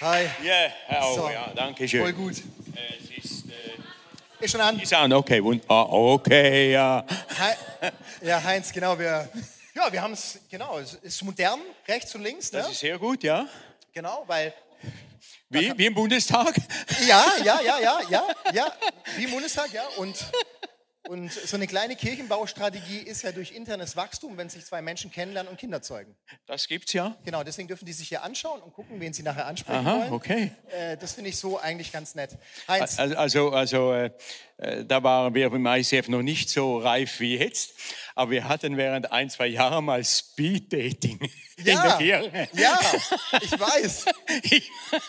Hi. Ja, oh, So. ja, danke schön. Voll gut. Es ist, äh, Ist schon an. ist an, okay, wund ah, okay, ja. Hi. Ja, Heinz, genau. Wir, ja, wir haben es, genau. Es ist modern, rechts und links, ne? Das ist sehr gut, ja. Genau, weil. Wie, wie im Bundestag? Ja, ja, ja, ja, ja, ja. Wie im Bundestag, ja. Und, und so eine kleine Kirchenbaustrategie ist ja durch internes Wachstum, wenn sich zwei Menschen kennenlernen und Kinder zeugen. Das gibt's ja. Genau, deswegen dürfen die sich hier anschauen und gucken, wen sie nachher ansprechen Aha, wollen. okay. Äh, das finde ich so eigentlich ganz nett. Heinz, Also, also, äh, da waren wir beim ICF noch nicht so reif wie jetzt, aber wir hatten während ein, zwei Jahren mal Speed-Dating in der ja, Kirche. ja, ich weiß.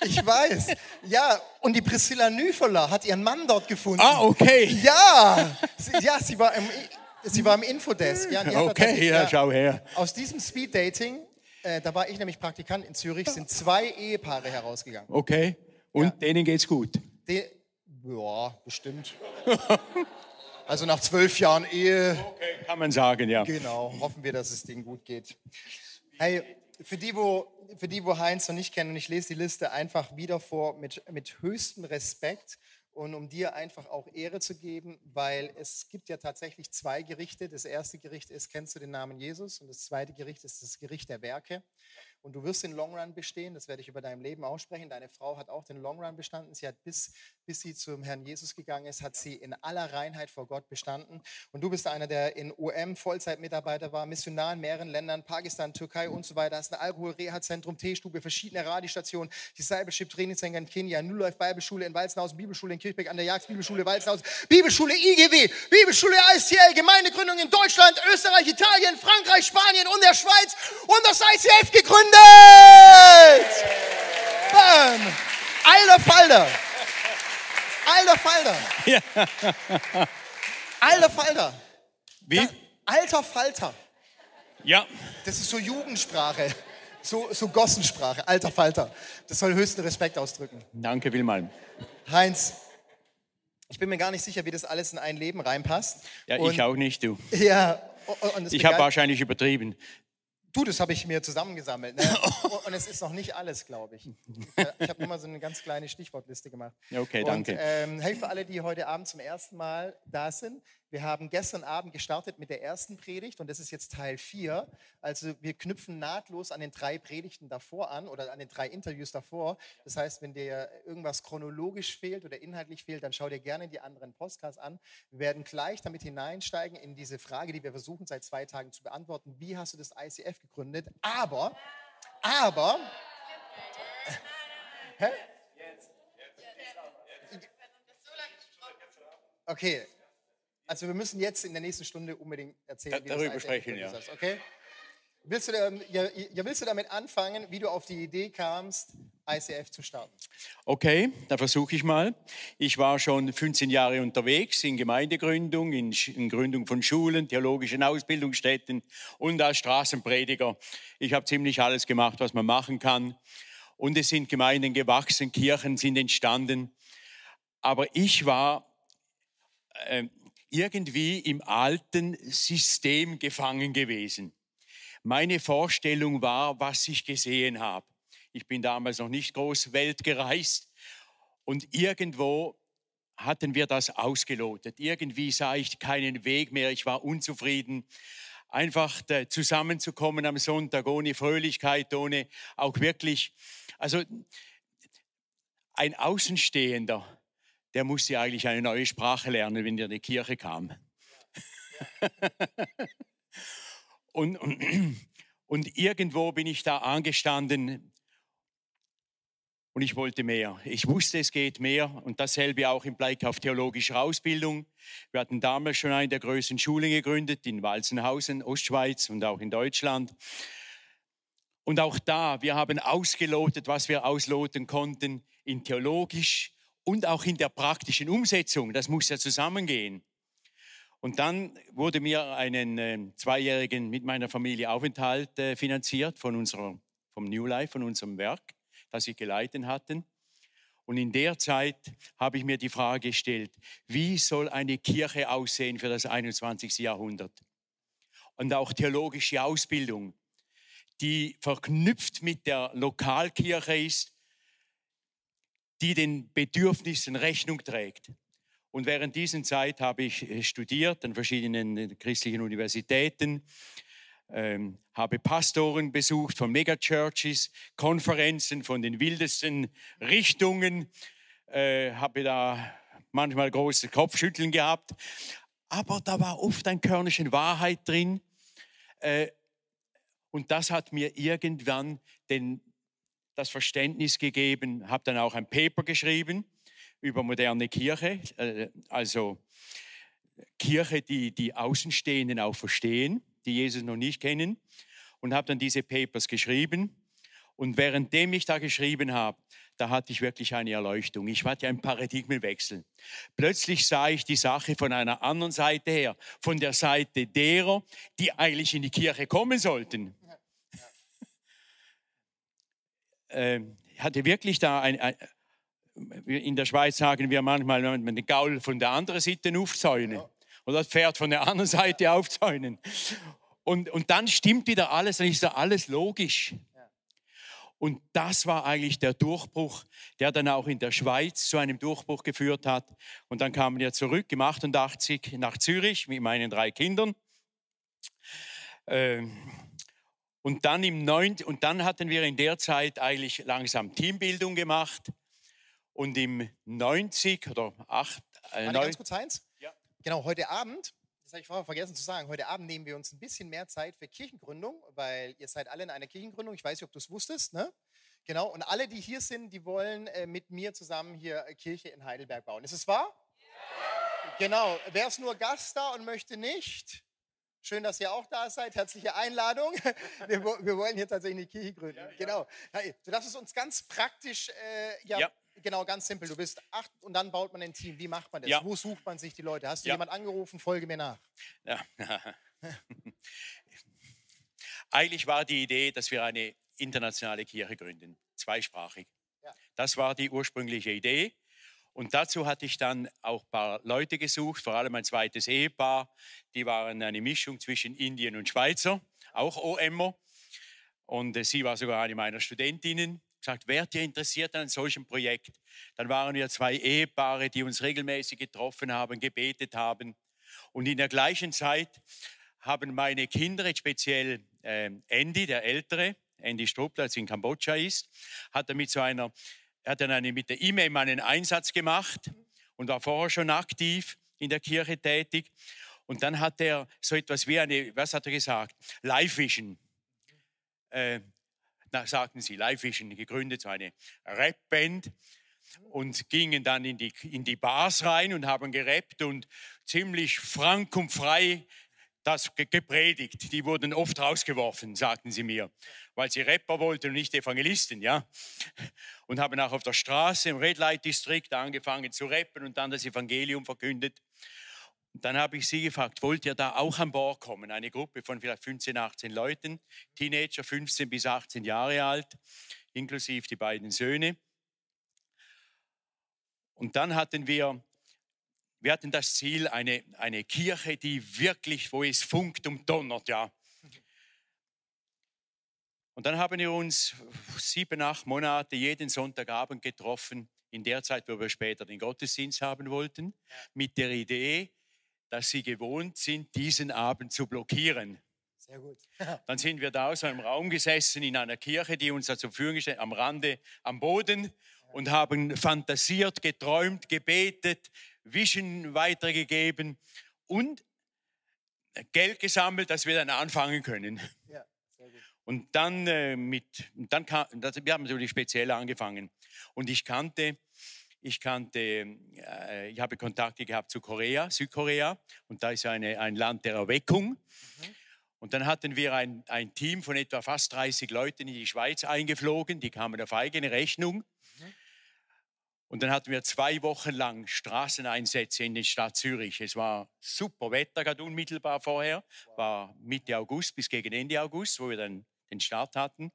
Ich weiß. Ja, und die Priscilla Nüferler hat ihren Mann dort gefunden. ah, okay. Ja, sie, ja, sie war im, sie war im Infodesk. Ja, Okay, ja, schau her. Aus diesem Speed-Dating, äh, da war ich nämlich Praktikant in Zürich, sind zwei Ehepaare herausgegangen. Okay. Und Ja. denen geht's gut. De, ja, bestimmt. Also nach zwölf Jahren Ehe, Okay, kann man sagen, ja. genau, hoffen wir, dass es denen gut geht. Hey, für die, wo, für die, wo Heinz noch nicht kennen, und ich lese die Liste einfach wieder vor mit, mit höchstem Respekt und um dir einfach auch Ehre zu geben, weil es gibt ja tatsächlich zwei Gerichte. Das erste Gericht ist, kennst du den Namen Jesus? Und das zweite Gericht ist das Gericht der Werke. Und du wirst den Long Run bestehen, das werde ich über deinem Leben aussprechen. Deine Frau hat auch den Long Run bestanden. Sie hat bis, bis sie zum Herrn Jesus gegangen ist, hat sie in aller Reinheit vor Gott bestanden. Und du bist einer, der in UM Vollzeitmitarbeiter war, Missionar in mehreren Ländern, Pakistan, Türkei und so weiter. Hast ein Alkohol-Reha-Zentrum, Teestube, verschiedene Radiostationen, Discipleship Trainingscenter in Kenia, Life Bibelschule in Walzenhausen, Bibelschule in Kirchberg an der Jagd, Bibelschule Walzenhausen, Bibelschule IGW, Bibelschule ICL, Gemeindegründung in Deutschland, Österreich, Italien, Frankreich, Spanien und der Schweiz und das ICF gegründet. Bam! Alter Falter! Alter Falter! Alter Falter! Wie? Alter Falter! Ja. Das ist so Jugendsprache, so, so Gossensprache, alter Falter. Das soll höchsten Respekt ausdrücken. Danke vielmals. Heinz, ich bin mir gar nicht sicher, wie das alles in ein Leben reinpasst. Ja, und, ich auch nicht, du. Ja, und, Ich habe wahrscheinlich übertrieben. Du, das habe ich mir zusammengesammelt. Ne? Und- Und es ist noch nicht alles, glaube ich. Ich habe nur mal so eine ganz kleine Stichwortliste gemacht. Okay, Und, danke. ähm, hey, für alle, die heute Abend zum ersten Mal da sind, wir haben gestern Abend gestartet mit der ersten Predigt und das ist jetzt Teil 4. Also wir knüpfen nahtlos an den drei Predigten davor an oder an den drei Interviews davor. Das heißt, wenn dir irgendwas chronologisch fehlt oder inhaltlich fehlt, dann schau dir gerne die anderen Podcasts an. Wir werden gleich damit hineinsteigen in diese Frage, die wir versuchen seit zwei Tagen zu beantworten. Wie hast du das ICF gegründet? Aber, aber, hä? Okay. Also wir müssen jetzt in der nächsten Stunde unbedingt erzählen, Da- darüber sprechen, ja. hast, Okay? Willst du, da- ja, ja, willst du damit anfangen, wie du auf die Idee kamst, ICF zu starten? Okay, da versuche ich mal. Ich war schon 15 Jahre unterwegs in Gemeindegründung, in, in Gründung von Schulen, theologischen Ausbildungsstätten und als Straßenprediger. Ich habe ziemlich alles gemacht, was man machen kann. Und es sind Gemeinden gewachsen, Kirchen sind entstanden. Aber ich war äh, irgendwie im alten System gefangen gewesen. Meine Vorstellung war, was ich gesehen habe. Ich bin damals noch nicht groß Welt gereist und irgendwo hatten wir das ausgelotet. Irgendwie sah ich keinen Weg mehr, ich war unzufrieden. Einfach da zusammenzukommen am Sonntag ohne Fröhlichkeit, ohne auch wirklich, also ein Außenstehender, der musste eigentlich eine neue Sprache lernen, wenn er in die Kirche kam. Und, und, und irgendwo bin ich da angestanden und ich wollte mehr. Ich wusste, es geht mehr und dasselbe auch im Blick auf theologische Ausbildung. Wir hatten damals schon eine der größten Schulen gegründet in Walzenhausen, Ostschweiz und auch in Deutschland. Und auch da, wir haben ausgelotet, was wir ausloten konnten, in theologisch und auch in der praktischen Umsetzung. Das muss ja zusammengehen. Und dann wurde mir einen äh, zweijährigen mit meiner Familie Aufenthalt äh, finanziert von unserer, vom New Life, von unserem Werk, das sie geleitet hatten. Und in der Zeit habe ich mir die Frage gestellt, wie soll eine Kirche aussehen für das 21. Jahrhundert? Und auch theologische Ausbildung, die verknüpft mit der Lokalkirche ist, die den Bedürfnissen Rechnung trägt. Und während dieser Zeit habe ich äh, studiert an verschiedenen äh, christlichen Universitäten, ähm, habe Pastoren besucht von Megachurches, Konferenzen von den wildesten Richtungen, äh, habe da manchmal große Kopfschütteln gehabt, aber da war oft ein Körnchen Wahrheit drin. Äh, und das hat mir irgendwann den, das Verständnis gegeben, habe dann auch ein Paper geschrieben über moderne Kirche, äh, also Kirche, die die Außenstehenden auch verstehen, die Jesus noch nicht kennen, und habe dann diese Papers geschrieben. Und währenddem ich da geschrieben habe, da hatte ich wirklich eine Erleuchtung. Ich hatte einen Paradigmenwechsel. Plötzlich sah ich die Sache von einer anderen Seite her, von der Seite derer, die eigentlich in die Kirche kommen sollten. Ich hatte wirklich da ein, ein in der Schweiz sagen wir manchmal, man den Gaul von der anderen Seite aufzäunen ja. oder das Pferd von der anderen Seite aufzäunen. Und, und dann stimmt wieder alles, dann ist da alles logisch. Und das war eigentlich der Durchbruch, der dann auch in der Schweiz zu einem Durchbruch geführt hat. Und dann kamen wir zurück im 88 nach Zürich mit meinen drei Kindern. Ähm, und dann, im 9, und dann hatten wir in der Zeit eigentlich langsam Teambildung gemacht. Und im 90 oder 8. Äh, Warte, ganz kurz eins. Ja. Genau, heute Abend, das habe ich vorher vergessen zu sagen, heute Abend nehmen wir uns ein bisschen mehr Zeit für Kirchengründung, weil ihr seid alle in einer Kirchengründung. Ich weiß nicht, ob du es wusstest, ne? Genau, und alle, die hier sind, die wollen äh, mit mir zusammen hier Kirche in Heidelberg bauen. Ist es wahr? Ja. Genau, wer ist nur Gast da und möchte nicht? Schön, dass ihr auch da seid. Herzliche Einladung. Wir, wir wollen hier tatsächlich eine Kirche gründen. Ja, ja. Genau. Hey, du darfst es uns ganz praktisch äh, ja, ja, Genau, ganz simpel. Du bist acht und dann baut man ein Team. Wie macht man das? Wo sucht man sich die Leute? Hast du ja. jemand angerufen? Folge mir nach. Ja. Eigentlich war die Idee, dass wir eine internationale Kirche gründen, zweisprachig. Das war die ursprüngliche Idee. Und dazu hatte ich dann auch ein paar Leute gesucht, vor allem ein zweites Ehepaar. Die waren eine Mischung zwischen Indien und Schweizer, auch OMer. Und äh, sie war sogar eine meiner Studentinnen gesagt, wärt ihr interessiert an einem solchen Projekt? Dann waren wir zwei Ehepaare, die uns regelmäßig getroffen haben, gebetet haben. Und in der gleichen Zeit haben meine Kinder, speziell äh, Andy, der Ältere, Andy Struppler, der in Kambodscha ist, hat er mit so einer, hat dann eine, mit der E-Mail einen Einsatz gemacht und war vorher schon aktiv in der Kirche tätig. Und dann hat er so etwas wie eine, was hat er gesagt? Live Vision. Äh, na, sagten sie, Live Vision gegründet, so eine Rapband und gingen dann in die, in die Bars rein und haben gerappt und ziemlich frank und frei das gepredigt. Die wurden oft rausgeworfen, sagten sie mir, weil sie Rapper wollten und nicht Evangelisten, ja. Und haben auch auf der Straße im Red Light District angefangen zu rappen und dann das Evangelium verkündet. Und dann habe ich sie gefragt, wollt ihr da auch an Bord kommen? Eine Gruppe von vielleicht 15, 18 Leuten, Teenager, 15 bis 18 Jahre alt, inklusive die beiden Söhne. Und dann hatten wir, wir hatten das Ziel, eine, eine Kirche, die wirklich, wo es funkt und donnert, ja. Und dann haben wir uns sieben, acht Monate jeden Sonntagabend getroffen, in der Zeit, wo wir später den Gottesdienst haben wollten, mit der Idee, dass sie gewohnt sind, diesen Abend zu blockieren. Sehr gut. Dann sind wir da aus einem Raum gesessen in einer Kirche, die uns da zur Verfügung steht, am Rande, am Boden und haben fantasiert, geträumt, gebetet, Vision weitergegeben und Geld gesammelt, dass wir dann anfangen können. Ja, und dann äh, mit, dann kam, das, wir haben natürlich speziell angefangen. Und ich kannte ich kannte, äh, ich habe Kontakte gehabt zu Korea, Südkorea, und da ist eine, ein Land der Erweckung. Mhm. Und dann hatten wir ein, ein, Team von etwa fast 30 Leuten in die Schweiz eingeflogen, die kamen auf eigene Rechnung. Und dann hatten wir zwei Wochen lang Straßeneinsätze in der Stadt Zürich. Es war super Wetter, gerade unmittelbar vorher, war Mitte August bis gegen Ende August, wo wir dann den Start hatten.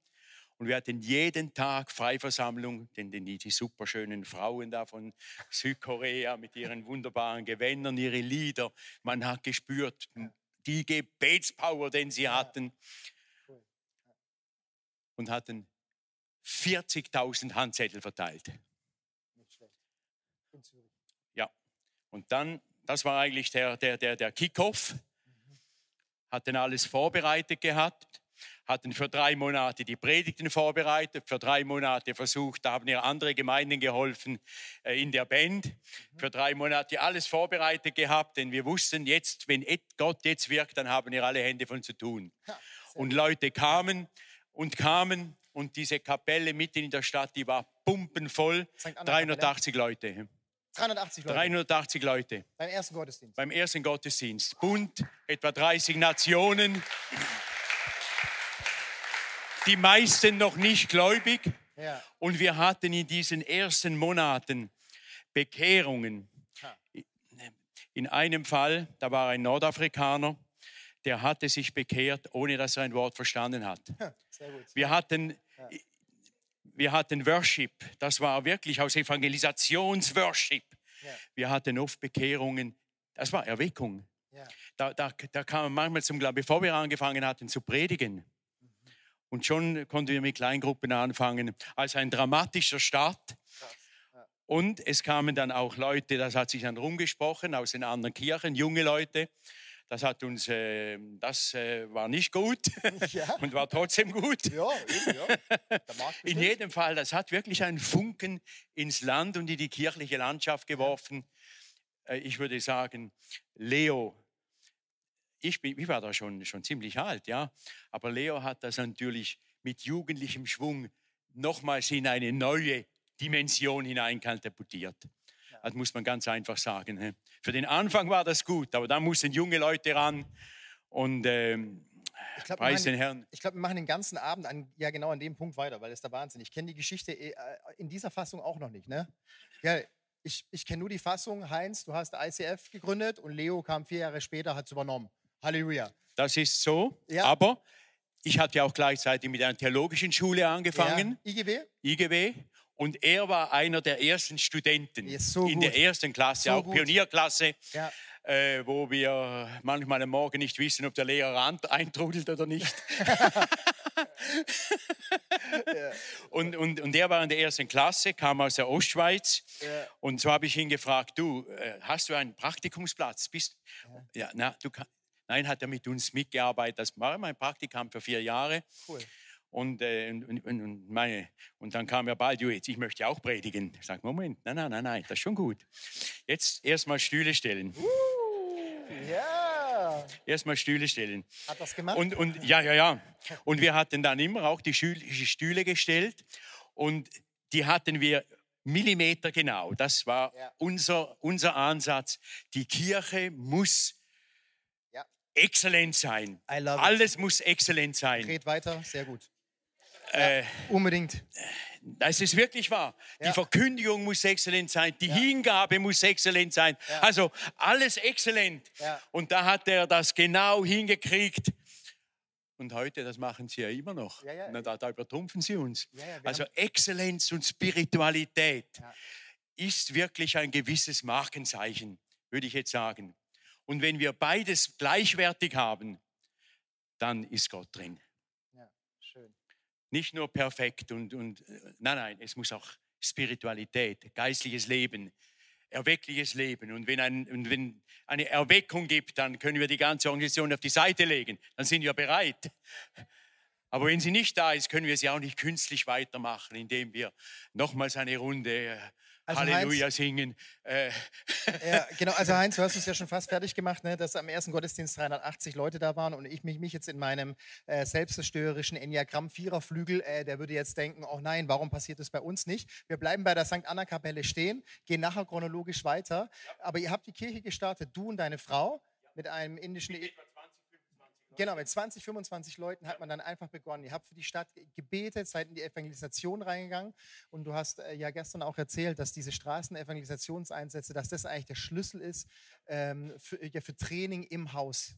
Und wir hatten jeden Tag Freiversammlung, denn die, die superschönen Frauen da von Südkorea mit ihren wunderbaren Gewändern, ihre Lieder, man hat gespürt, die Gebetspower, den sie hatten. Und hatten 40.000 Handzettel verteilt. In Zürich. Ja. Und dann, das war eigentlich der, der, der, der Kickoff. Hatten alles vorbereitet gehabt, hatten für drei Monate die Predigten vorbereitet, für drei Monate versucht, da haben ihr andere Gemeinden geholfen äh, in der Band, für drei Monate alles vorbereitet gehabt, denn wir wussten jetzt, wenn Gott jetzt wirkt, dann haben wir alle Hände von zu tun. Und Leute kamen und kamen und diese Kapelle mitten in der Stadt, die war pumpenvoll, St. Anna 380 Leute. 380 Leute 380 Leute beim ersten Gottesdienst. beim ersten Gottesdienst. Bunt, etwa 30 Nationen. Die meisten noch nicht gläubig. Ja. Und wir hatten in diesen ersten Monaten Bekehrungen. Ha. In einem Fall, da war ein Nordafrikaner, der hatte sich bekehrt, ohne dass er ein Wort verstanden hat. Wir hatten, wir hatten Worship, das war wirklich aus Evangelisationsworship. Ja. Wir hatten oft Bekehrungen, das war Erweckung. Ja. Da, da, da kam man manchmal zum Glauben, bevor wir angefangen hatten zu predigen. Und schon konnten wir mit Kleingruppen anfangen. Also ein dramatischer Start. Und es kamen dann auch Leute, das hat sich dann rumgesprochen aus den anderen Kirchen, junge Leute. Das hat uns, äh, das äh, war nicht gut Ja. und war trotzdem gut. Ja, ja. In jedem Fall, das hat wirklich einen Funken ins Land und in die kirchliche Landschaft geworfen. Äh, Ich würde sagen, Leo, ich, bin, ich war da schon, schon ziemlich alt, ja, aber Leo hat das natürlich mit jugendlichem Schwung nochmals in eine neue Dimension hinein katapultiert. Das muss man ganz einfach sagen. Für den Anfang war das gut, aber da mussten junge Leute ran und ähm, Ich glaube, den Herrn. Ich glaube, wir machen den ganzen Abend an, ja genau an dem Punkt weiter, weil das ist der Wahnsinn. Ich kenne die Geschichte eh, äh, in dieser Fassung auch noch nicht. Ne? Ja, ich ich kenne nur die Fassung, Heinz, du hast ICF gegründet und Leo kam vier Jahre später, hat es übernommen. Halleluja. Das ist so, Ja. aber ich hatte ja auch gleichzeitig mit einer theologischen Schule angefangen, Ja, IGB? IGW, und er war einer der ersten Studenten Ja, so in der gut. ersten Klasse, So auch gut. Pionierklasse, Ja. äh, wo wir manchmal am Morgen nicht wissen, ob der Lehrer eintrudelt oder nicht. und, und, und er war in der ersten Klasse, kam aus der Ostschweiz. Ja. Und so habe ich ihn gefragt, du, äh, hast du einen Praktikumsplatz? Bist, ja. na, du kann, nein, hat er mit uns mitgearbeitet. Das war mein Praktikant für vier Jahre. Cool. Und, äh, und, und, meine, und dann kam er bald, jetzt, ich möchte auch predigen. Ich sage, Moment, nein, nein, nein, nein, das ist schon gut. Jetzt erstmal Stühle stellen. Ja. Erstmal Stühle stellen. Hat das gemacht? Und, und ja, ja, ja. Und wir hatten dann immer auch die Stühle gestellt und die hatten wir Millimeter genau. Das war Ja. unser, unser Ansatz. Die Kirche muss Ja. exzellent sein. I love it. Alles muss exzellent sein. Red weiter, sehr gut. Äh, Unbedingt. das ist wirklich wahr. Ja. Die Verkündigung muss exzellent sein, die Hingabe muss exzellent sein. Ja. Also alles exzellent. Ja. Und da hat er das genau hingekriegt. Und heute, das machen sie ja immer noch. Ja, ja. Na, da, da übertrumpfen sie uns. Ja, ja, also haben- Exzellenz und Spiritualität Ja. ist wirklich ein gewisses Markenzeichen, würde ich jetzt sagen. Und wenn wir beides gleichwertig haben, dann ist Gott drin. Nicht nur perfekt und, und äh, nein, nein, es muss auch Spiritualität, geistliches Leben, erweckliches Leben. Und wenn, ein, wenn eine Erweckung gibt, dann können wir die ganze Organisation auf die Seite legen. Dann sind wir bereit. Aber wenn sie nicht da ist, können wir sie auch nicht künstlich weitermachen, indem wir nochmals eine Runde Also Halleluja singen. Äh, Ja, genau. Also Heinz, du hast es ja schon fast fertig gemacht, ne, dass am ersten Gottesdienst 380 Leute da waren und ich mich, mich jetzt in meinem äh, selbstzerstörerischen Enneagramm Viererflügel, äh, der würde jetzt denken, oh nein, warum passiert das bei uns nicht? Wir bleiben bei der St. Anna Kapelle stehen, gehen nachher chronologisch weiter. Aber ihr habt die Kirche gestartet, du und deine Frau mit einem indischen E- Genau, mit 20, 25 Leuten hat man dann einfach begonnen. Ihr habt für die Stadt gebetet, seid in die Evangelisation reingegangen und du hast äh, ja gestern auch erzählt, dass diese Straßenevangelisationseinsätze, dass das eigentlich der Schlüssel ist ähm, für, ja, für Training im Haus.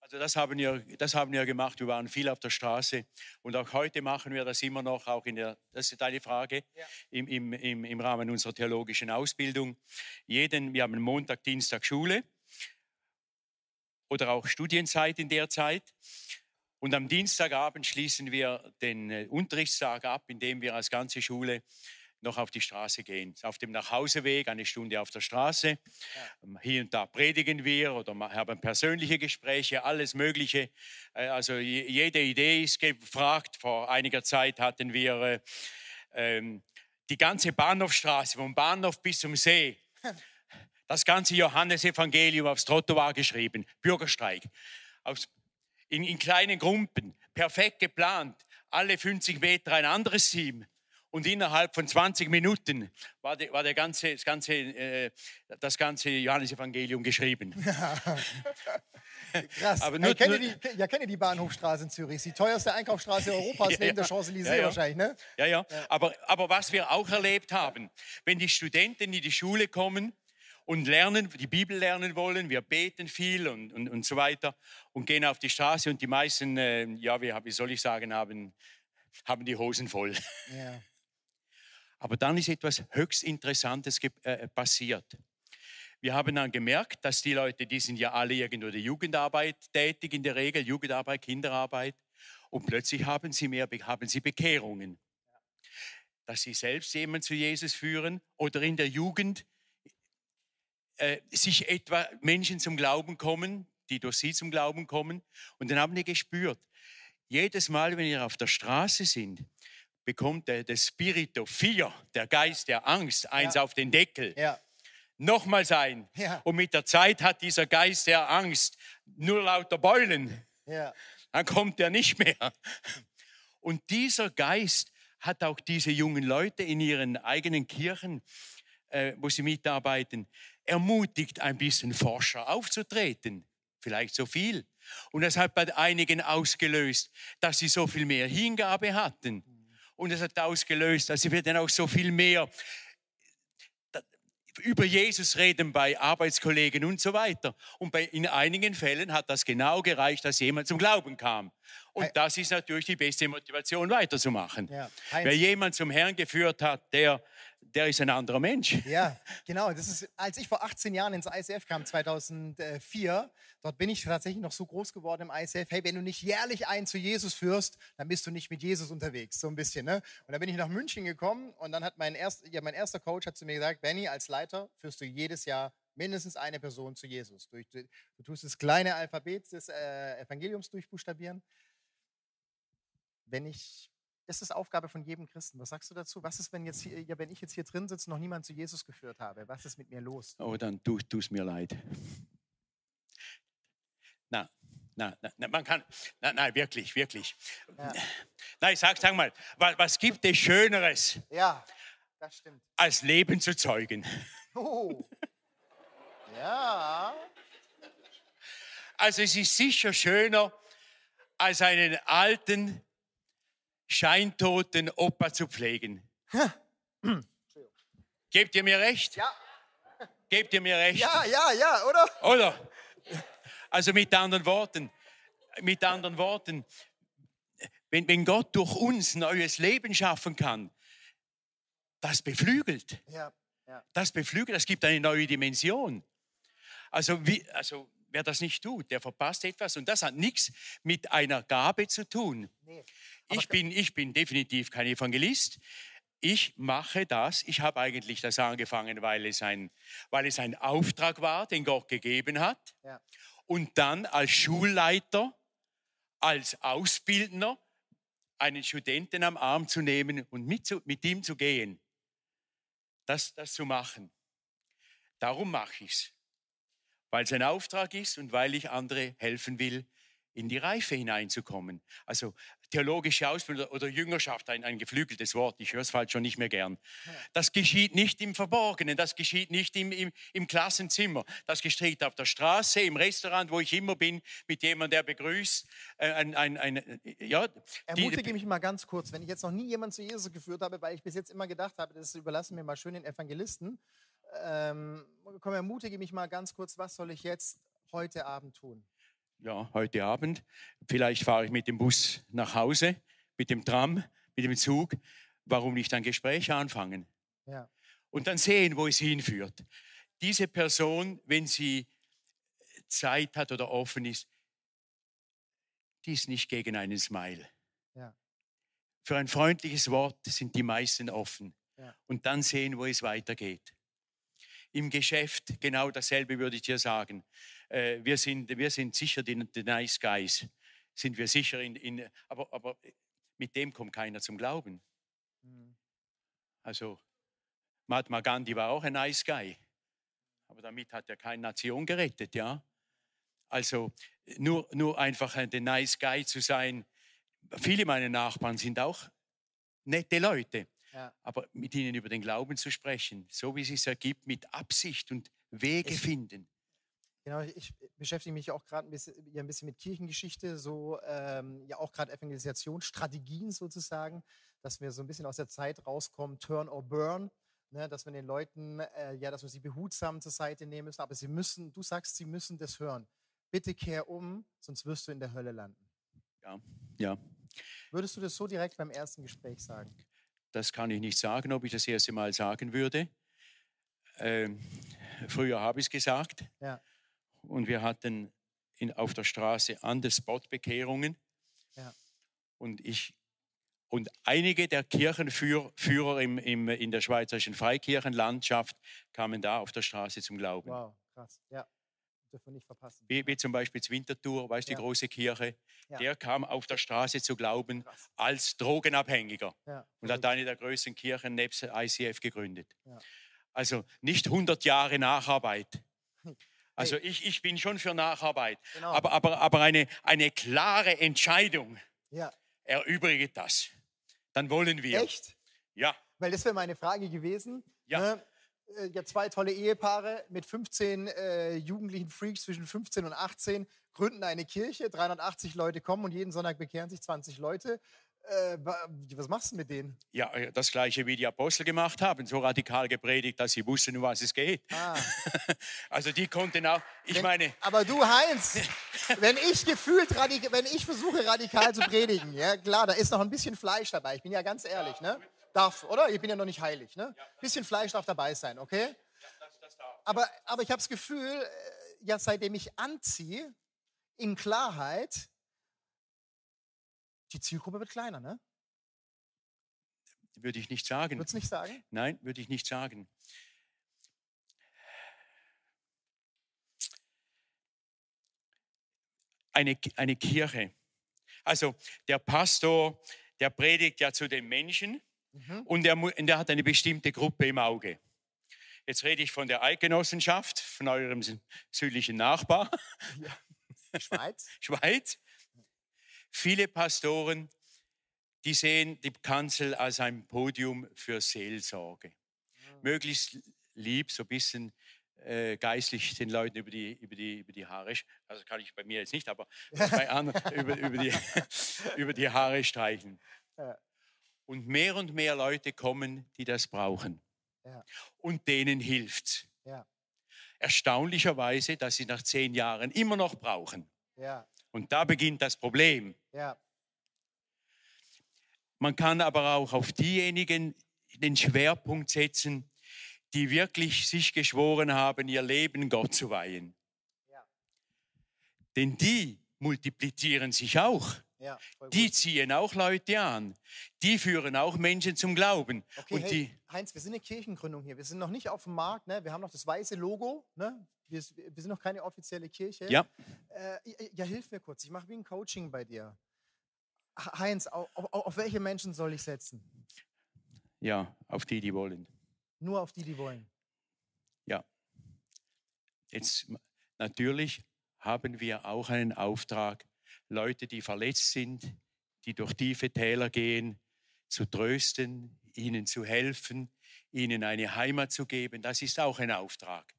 Also das haben, wir, das haben wir gemacht. Wir waren viel auf der Straße und auch heute machen wir das immer noch, auch in der, das ist deine Frage, Ja. im, im, im, im Rahmen unserer theologischen Ausbildung. Jeden, wir haben Montag, Dienstag Schule oder auch Studienzeit in der Zeit. Und am Dienstagabend schließen wir den äh, Unterrichtstag ab, indem wir als ganze Schule noch auf die Straße gehen. Auf dem Nachhauseweg eine Stunde auf der Straße. Ja. Hier und da predigen wir oder haben persönliche Gespräche, alles Mögliche. Äh, also jede Idee ist gefragt. Vor einiger Zeit hatten wir äh, ähm, die ganze Bahnhofstraße, vom Bahnhof bis zum See, das ganze Johannesevangelium aufs Trottoir geschrieben, Bürgersteig, aufs, in, in kleinen Gruppen, perfekt geplant, alle 50 Meter ein anderes Team. Und innerhalb von 20 Minuten war, die, war der ganze, das, ganze, äh, das ganze Johannesevangelium geschrieben. Krass. Aber nur, kennt, ihr die, ja, kennt ihr die Bahnhofstraße in Zürich? Die teuerste Einkaufsstraße Europas ja, neben der Champs-Élysées ja, ja. wahrscheinlich, ne? Ja, ja. Aber, aber was wir auch erlebt haben, wenn die Studenten in die Schule kommen und lernen, die Bibel lernen wollen, wir beten viel und, und, und so weiter und gehen auf die Straße und die meisten, äh, ja, wie, wie soll ich sagen, haben, haben die Hosen voll. Ja. Aber dann ist etwas höchst Interessantes äh, passiert. Wir haben dann gemerkt, dass die Leute, die sind ja alle irgendwo der Jugendarbeit tätig in der Regel, Jugendarbeit, Kinderarbeit. Und plötzlich haben sie mehr, haben sie Bekehrungen. Dass sie selbst jemanden zu Jesus führen oder in der Jugend äh, sich etwa Menschen zum Glauben kommen, die durch sie zum Glauben kommen. Und dann haben die gespürt, jedes Mal, wenn ihr auf der Straße sind, bekommt der, der Spirito 4, der Geist der Angst, eins ja. auf den Deckel. Ja. Nochmal sein. Ja. Und mit der Zeit hat dieser Geist der Angst nur lauter Beulen. Ja. Dann kommt er nicht mehr. Und dieser Geist hat auch diese jungen Leute in ihren eigenen Kirchen, äh, wo sie mitarbeiten, ermutigt, ein bisschen forscher aufzutreten. Vielleicht so viel. Und das hat bei einigen ausgelöst, dass sie so viel mehr Hingabe hatten und es hat ausgelöst, dass wir dann auch so viel mehr über Jesus reden bei Arbeitskollegen und so weiter. Und bei, in einigen Fällen hat das genau gereicht, dass jemand zum Glauben kam. Und das ist natürlich die beste Motivation, weiterzumachen. Ja. Wer jemand zum Herrn geführt hat, der der ist ein anderer Mensch. Ja, genau. Das ist, als ich vor 18 Jahren ins ICF kam, 2004, dort bin ich tatsächlich noch so groß geworden im ICF. Hey, wenn du nicht jährlich einen zu Jesus führst, dann bist du nicht mit Jesus unterwegs, so ein bisschen. Ne? Und dann bin ich nach München gekommen und dann hat mein, erst, ja, mein erster Coach hat zu mir gesagt, Benny, als Leiter führst du jedes Jahr mindestens eine Person zu Jesus. Du, du, du tust das kleine Alphabet des äh, Evangeliums durchbuchstabieren. Wenn ich das ist Aufgabe von jedem Christen. Was sagst du dazu? Was ist, wenn, jetzt hier, ja, wenn ich jetzt hier drin sitze und noch niemand zu Jesus geführt habe? Was ist mit mir los? Oh, dann tut es mir leid. Na, na, na, man kann, na, nein, wirklich, wirklich. Ja. Nein, sag, sag mal, was, was gibt es Schöneres? Ja, das stimmt. Als Leben zu zeugen. Oh. Ja. Also es ist sicher schöner, als einen alten, scheintoten Opa zu pflegen. Gebt ihr mir recht? Ja. Gebt ihr mir recht? Ja, ja, ja, oder? Oder? Also mit anderen Worten, mit anderen Worten, wenn, wenn Gott durch uns neues Leben schaffen kann, das beflügelt. Ja, ja. Das beflügelt, das gibt eine neue Dimension. Also, wie, also wer das nicht tut, der verpasst etwas und das hat nichts mit einer Gabe zu tun. Nee. Ich bin, ich bin definitiv kein Evangelist. Ich mache das. Ich habe eigentlich das angefangen, weil es, ein, weil es ein Auftrag war, den Gott gegeben hat. Ja. Und dann als Schulleiter, als Ausbildner, einen Studenten am Arm zu nehmen und mit, zu, mit ihm zu gehen. Das, das zu machen. Darum mache ich es. Weil es ein Auftrag ist und weil ich andere helfen will, in die Reife hineinzukommen. Also theologische Ausbildung oder Jüngerschaft, ein, ein geflügeltes Wort, ich höre es falsch schon nicht mehr gern. Das geschieht nicht im Verborgenen, das geschieht nicht im, im, im Klassenzimmer, das geschieht auf der Straße, im Restaurant, wo ich immer bin, mit jemandem, der begrüßt. Äh, ein, ein, ein, ja, Ermutige die, mich mal ganz kurz, wenn ich jetzt noch nie jemanden zu Jesus geführt habe, weil ich bis jetzt immer gedacht habe, das überlassen wir mal schön den Evangelisten. Ähm, komm, ermutige mich mal ganz kurz, was soll ich jetzt heute Abend tun? Ja, heute Abend. Vielleicht fahre ich mit dem Bus nach Hause, mit dem Tram, mit dem Zug. Warum nicht ein Gespräch anfangen? Ja. Und dann sehen, wo es hinführt. Diese Person, wenn sie Zeit hat oder offen ist, die ist nicht gegen einen Smile. Ja. Für ein freundliches Wort sind die meisten offen. ja. und dann sehen, wo es weitergeht. Im Geschäft genau dasselbe würde ich dir sagen. Äh, wir, sind, wir sind sicher die, die Nice Guys, sind wir sicher, in, in, aber, aber mit dem kommt keiner zum Glauben. Mhm. Also Mahatma Gandhi war auch ein Nice Guy, aber damit hat er keine Nation gerettet, ja. Also nur, nur einfach ein Nice Guy zu sein. Viele meiner Nachbarn sind auch nette Leute, ja. aber mit ihnen über den Glauben zu sprechen, so wie es sich ergibt, mit Absicht und Wege ich, finden. Genau, ich beschäftige mich auch gerade ein bisschen, ja, ein bisschen mit Kirchengeschichte, so ähm, ja auch gerade Evangelisationsstrategien sozusagen, dass wir so ein bisschen aus der Zeit rauskommen, Turn or Burn, ne, dass wir den Leuten, äh, ja, dass wir sie behutsam zur Seite nehmen müssen, aber sie müssen, du sagst, sie müssen das hören. Bitte kehr um, sonst wirst du in der Hölle landen. Ja, ja. Würdest du das so direkt beim ersten Gespräch sagen? Das kann ich nicht sagen, ob ich das erste Mal sagen würde. Ähm, früher habe ich es gesagt. Ja. Und wir hatten in, auf der Straße an der Spot Bekehrungen. Ja. Und ich und einige der Kirchenführer im, im, in der schweizerischen Freikirchenlandschaft kamen da auf der Straße zum Glauben. Wow, krass. Ja, dürfen wir nicht verpassen. Wie, wie zum Beispiel Winterthur, weißt du, ja. die große Kirche. Ja. Der kam auf der Straße zu glauben krass. als Drogenabhängiger ja, und hat eine der größten Kirchen nebst ICF gegründet. Also nicht 100 Jahre Nacharbeit. Also hey. ich, ich bin schon für Nacharbeit, genau. aber, aber, aber eine, eine klare Entscheidung erübrigt das. Dann wollen wir. Echt? Ja. Weil das wäre meine Frage gewesen. Ja. Ne? Äh, ja, zwei tolle Ehepaare mit 15 äh, jugendlichen Freaks zwischen 15 und 18 gründen eine Kirche. 380 Leute kommen und jeden Sonntag bekehren sich 20 Leute. Äh, was machst du mit denen? Ja, äh, das gleiche wie die Apostel gemacht haben, so radikal gepredigt, dass sie wussten, um was es geht. Ah. Also die konnten auch, ich wenn, meine. Aber du Heinz, wenn ich gefühlt wenn ich versuche radikal zu predigen, ja klar, da ist noch ein bisschen Fleisch dabei. Ich bin ja ganz ehrlich, ne? Darf, oder? Ich bin ja noch nicht heilig, ne? Ein bisschen Fleisch darf dabei sein, okay? Aber, aber ich habe das Gefühl, äh, ja, seitdem ich anziehe, in Klarheit, die Zielgruppe wird kleiner, ne? Würde ich nicht sagen. Würdest du nicht sagen? Nein, würde ich nicht sagen. Eine, eine Kirche. Also der Pastor, der predigt ja zu den Menschen mhm. und, er, und er hat eine bestimmte Gruppe im Auge. Jetzt rede ich von der Eidgenossenschaft, von eurem südlichen Nachbar. Ja. Schweiz. Schweiz. Viele Pastoren, die sehen die Kanzel als ein Podium für Seelsorge. Mhm. Möglichst lieb, so ein bisschen äh, geistlich den Leuten über die, über, die, über die Haare, also kann ich bei mir jetzt nicht, aber bei anderen über, über, die, über die Haare streichen. Ja. Und mehr und mehr Leute kommen, die das brauchen. Ja. Und denen hilft ja. Erstaunlicherweise, dass sie nach zehn Jahren immer noch brauchen. Ja. Und da beginnt das Problem. Man kann aber auch auf diejenigen den Schwerpunkt setzen, die wirklich sich geschworen haben, ihr Leben Gott zu weihen. Denn die multiplizieren sich auch. Ja, die ziehen auch Leute an. Die führen auch Menschen zum Glauben. Okay, Und hey, Heinz, wir sind eine Kirchengründung hier. Wir sind noch nicht auf dem Markt. Ne? Wir haben noch das weiße Logo. Ne? Wir, wir, sind noch keine offizielle Kirche. Ja. Äh, ja, hilf mir kurz. Ich mache wie ein Coaching bei dir. Heinz, auf, auf, auf, welche Menschen soll ich setzen? Ja, auf die, die wollen. Nur auf die, die wollen. Ja. Jetzt natürlich haben wir auch einen Auftrag, Leute, die verletzt sind, die durch tiefe Täler gehen, zu trösten, ihnen zu helfen, ihnen eine Heimat zu geben. Das ist auch ein Auftrag.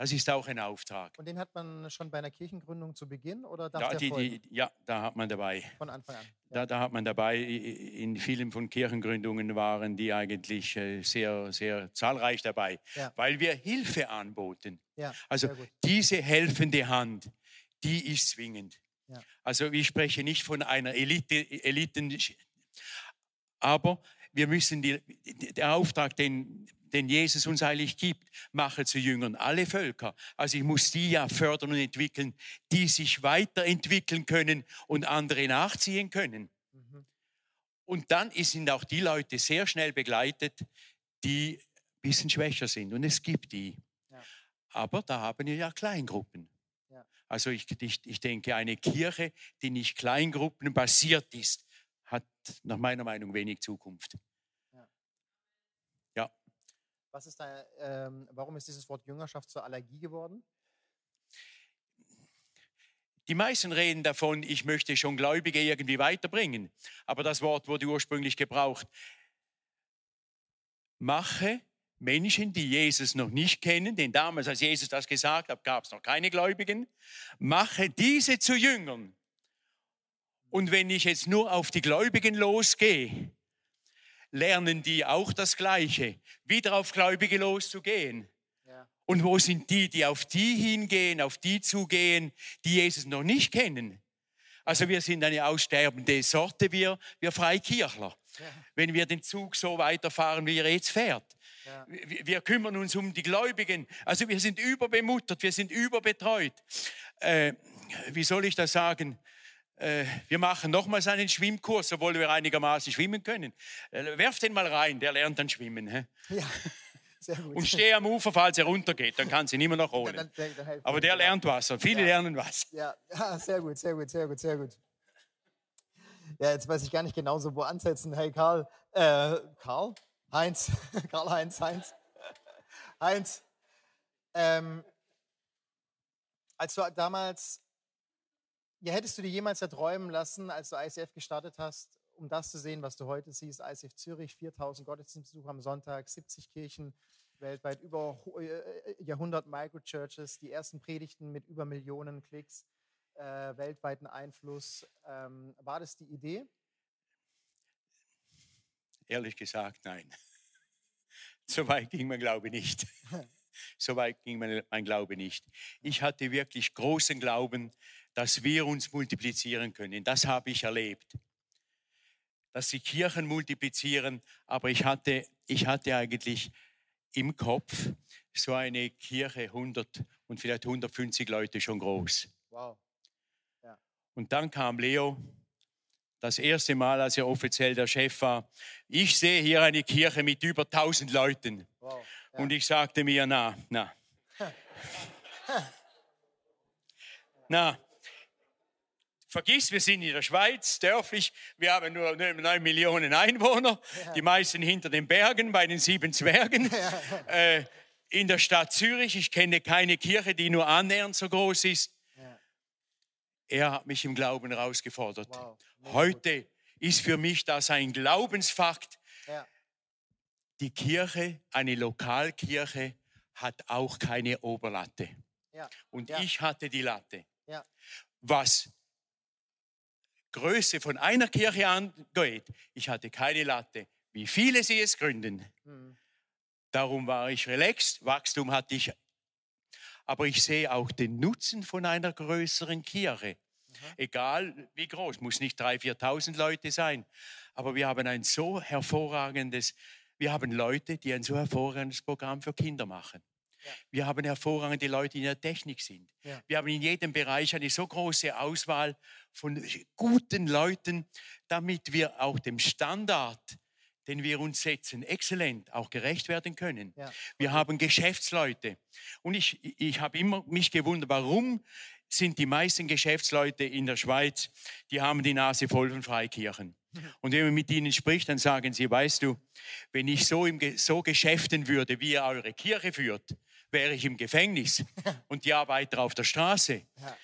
Das ist auch ein Auftrag. Und den hat man schon bei einer Kirchengründung zu Beginn oder darf ja, der die, die, ja, da hat man dabei. Von Anfang an. Da, da hat man dabei. In vielen von Kirchengründungen waren die eigentlich äh, sehr, sehr zahlreich dabei, ja. weil wir Hilfe anboten. Ja, also diese helfende Hand, die ist zwingend. Ja. Also ich spreche nicht von einer Elite, Eliten, aber wir müssen die, der Auftrag, den den Jesus uns eigentlich gibt, mache zu Jüngern alle Völker. Also ich muss die ja fördern und entwickeln, die sich weiterentwickeln können und andere nachziehen können. Mhm. Und dann sind auch die Leute sehr schnell begleitet, die ein bisschen schwächer sind. Und es gibt die. Ja. Aber da haben wir ja Kleingruppen. Ja. Also ich, ich, ich denke, eine Kirche, die nicht kleingruppenbasiert ist, hat nach meiner Meinung wenig Zukunft. Was ist da, ähm, warum ist dieses Wort Jüngerschaft zur Allergie geworden? Die meisten reden davon, ich möchte schon Gläubige irgendwie weiterbringen. Aber das Wort wurde ursprünglich gebraucht. Mache Menschen, die Jesus noch nicht kennen, denn damals, als Jesus das gesagt hat, gab es noch keine Gläubigen, mache diese zu Jüngern. Und wenn ich jetzt nur auf die Gläubigen losgehe, lernen die auch das Gleiche, wieder auf Gläubige loszugehen. Ja. Und wo sind die, die auf die hingehen, auf die zugehen, die Jesus noch nicht kennen? Also wir sind eine aussterbende Sorte, wir, wir Freikirchler. Ja. Wenn wir den Zug so weiterfahren, wie er jetzt fährt. Ja. Wir, wir kümmern uns um die Gläubigen. Also wir sind überbemuttert, wir sind überbetreut. Äh, wie soll ich das sagen? Äh, wir machen nochmals einen Schwimmkurs, obwohl wir einigermaßen schwimmen können. Äh, werf den mal rein, der lernt dann schwimmen. Hä? Ja. Und steh am Ufer, falls er runtergeht, dann kann sie ihn immer noch holen. Aber der lernt was und viele lernen was. Ja, ja, sehr gut, sehr gut, sehr gut, sehr gut. Ja, jetzt weiß ich gar nicht genau so, wo ansetzen. Hey, Karl, äh, Karl? Heinz, Karl-Heinz, Heinz. Heinz, ähm, als du damals, ja, hättest du dir jemals erträumen lassen, als du ICF gestartet hast, um das zu sehen, was du heute siehst? ICF Zürich, 4000 Gottesdienstbesucher am Sonntag, 70 Kirchen weltweit, über hu- äh, Jahrhundert Microchurches, die ersten Predigten mit über Millionen Klicks, äh, weltweiten Einfluss. Ähm, war das die Idee? Ehrlich gesagt, nein. So weit ging mein Glaube nicht. So weit ging mein, mein Glaube nicht. Ich hatte wirklich großen Glauben, dass wir uns multiplizieren können. Das habe ich erlebt. Dass die Kirchen multiplizieren, aber ich hatte, ich hatte eigentlich im Kopf so eine Kirche 100 und vielleicht 150 Leute schon groß. Wow. Und dann kam Leo, das erste Mal, als er offiziell der Chef war. Ich sehe hier eine Kirche mit über 1000 Leuten. wow. Ja. Und ich sagte mir, na, na. Na, vergiss, wir sind in der Schweiz, dörflich. Wir haben nur 9 Millionen Einwohner, die meisten hinter den Bergen bei den sieben Zwergen. Äh, in der Stadt Zürich, ich kenne keine Kirche, die nur annähernd so groß ist. Er hat mich im Glauben herausgefordert. Wow. Heute ist für mich das ein Glaubensfakt. Ja. Die Kirche, eine Lokalkirche, hat auch keine Oberlatte. Ja. Und Ja. ich hatte die Latte. Was Größe von einer Kirche angeht, ich hatte keine Latte. Wie viele sie es gründen. Mhm. Darum war ich relaxed, Wachstum hatte ich. Aber ich sehe auch den Nutzen von einer größeren Kirche. Egal wie groß, muss nicht 3.000, 4.000 Leute sein. Aber wir haben ein so hervorragendes, wir haben Leute, die ein so hervorragendes Programm für Kinder machen. Ja. Wir haben hervorragende Leute, die in der Technik sind. Ja. Wir haben in jedem Bereich eine so große Auswahl von guten Leuten, damit wir auch dem Standard, den wir uns setzen, exzellent auch gerecht werden können. Ja. Wir haben Geschäftsleute. Und ich, ich habe immer mich gewundert, warum sind die meisten Geschäftsleute in der Schweiz, die haben die Nase voll von Freikirchen. Und wenn man mit ihnen spricht, dann sagen sie, weißt du, wenn ich so, im, Ge- so geschäften würde, wie ihr eure Kirche führt, wäre ich im Gefängnis und die Arbeiter auf der Straße. Ja.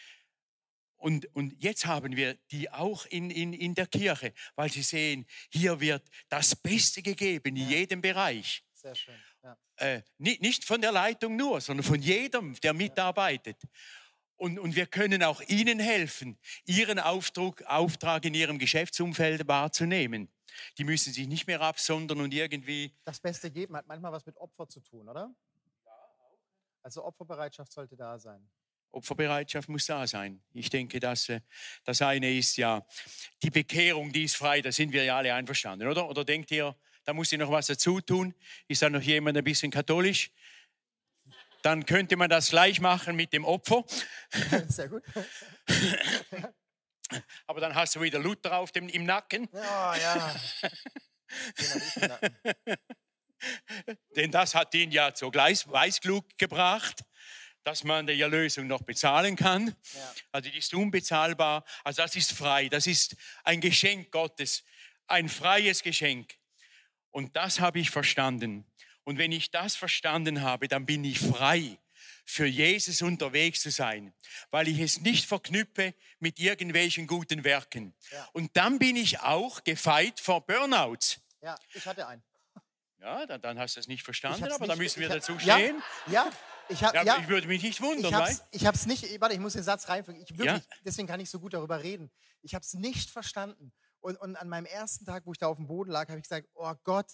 Und, und jetzt haben wir die auch in, in, in der Kirche, weil sie sehen, hier wird das Beste gegeben in Ja. jedem Bereich. Sehr schön. Ja. Äh, nicht, nicht von der Leitung nur, sondern von jedem, der mitarbeitet. Und, und wir können auch ihnen helfen, ihren Auftrag, Auftrag in ihrem Geschäftsumfeld wahrzunehmen. Die müssen sich nicht mehr absondern und irgendwie Das Beste geben hat manchmal was mit Opfer zu tun, oder? Also Opferbereitschaft sollte da sein. Opferbereitschaft muss da sein. Ich denke, dass äh, das eine ist ja die Bekehrung, die ist frei, da sind wir ja alle einverstanden, oder? Oder denkt ihr, da muss ich noch was dazu tun? Ist da noch jemand ein bisschen katholisch? Dann könnte man das gleich machen mit dem Opfer. Sehr gut. Aber dann hast du wieder Luther auf dem, im Nacken. Ja, ja. Denn das hat ihn ja zur Weißglut gebracht, dass man die Erlösung noch bezahlen kann. Ja. Also die ist unbezahlbar. Also das ist frei. Das ist ein Geschenk Gottes. Ein freies Geschenk. Und das habe ich verstanden. Und wenn ich das verstanden habe, dann bin ich frei, für Jesus unterwegs zu sein, weil ich es nicht verknüpfe mit irgendwelchen guten Werken. Ja. Und dann bin ich auch gefeit vor Burnouts. ja, ich hatte einen. Ja, dann, dann hast du es nicht Ich verstanden, aber da müssen wir dazu ja, stehen. Ja, ich habe Ja, ja, ich würde mich nicht wundern, ich hab's, ich hab's nicht, warte, ich muss den Satz reinfügen. Ich wirklich, Ja. Deswegen kann ich so gut darüber reden. Ich habe es nicht verstanden. Und, und an meinem ersten Tag, wo ich da auf dem Boden lag, habe ich gesagt, oh Gott,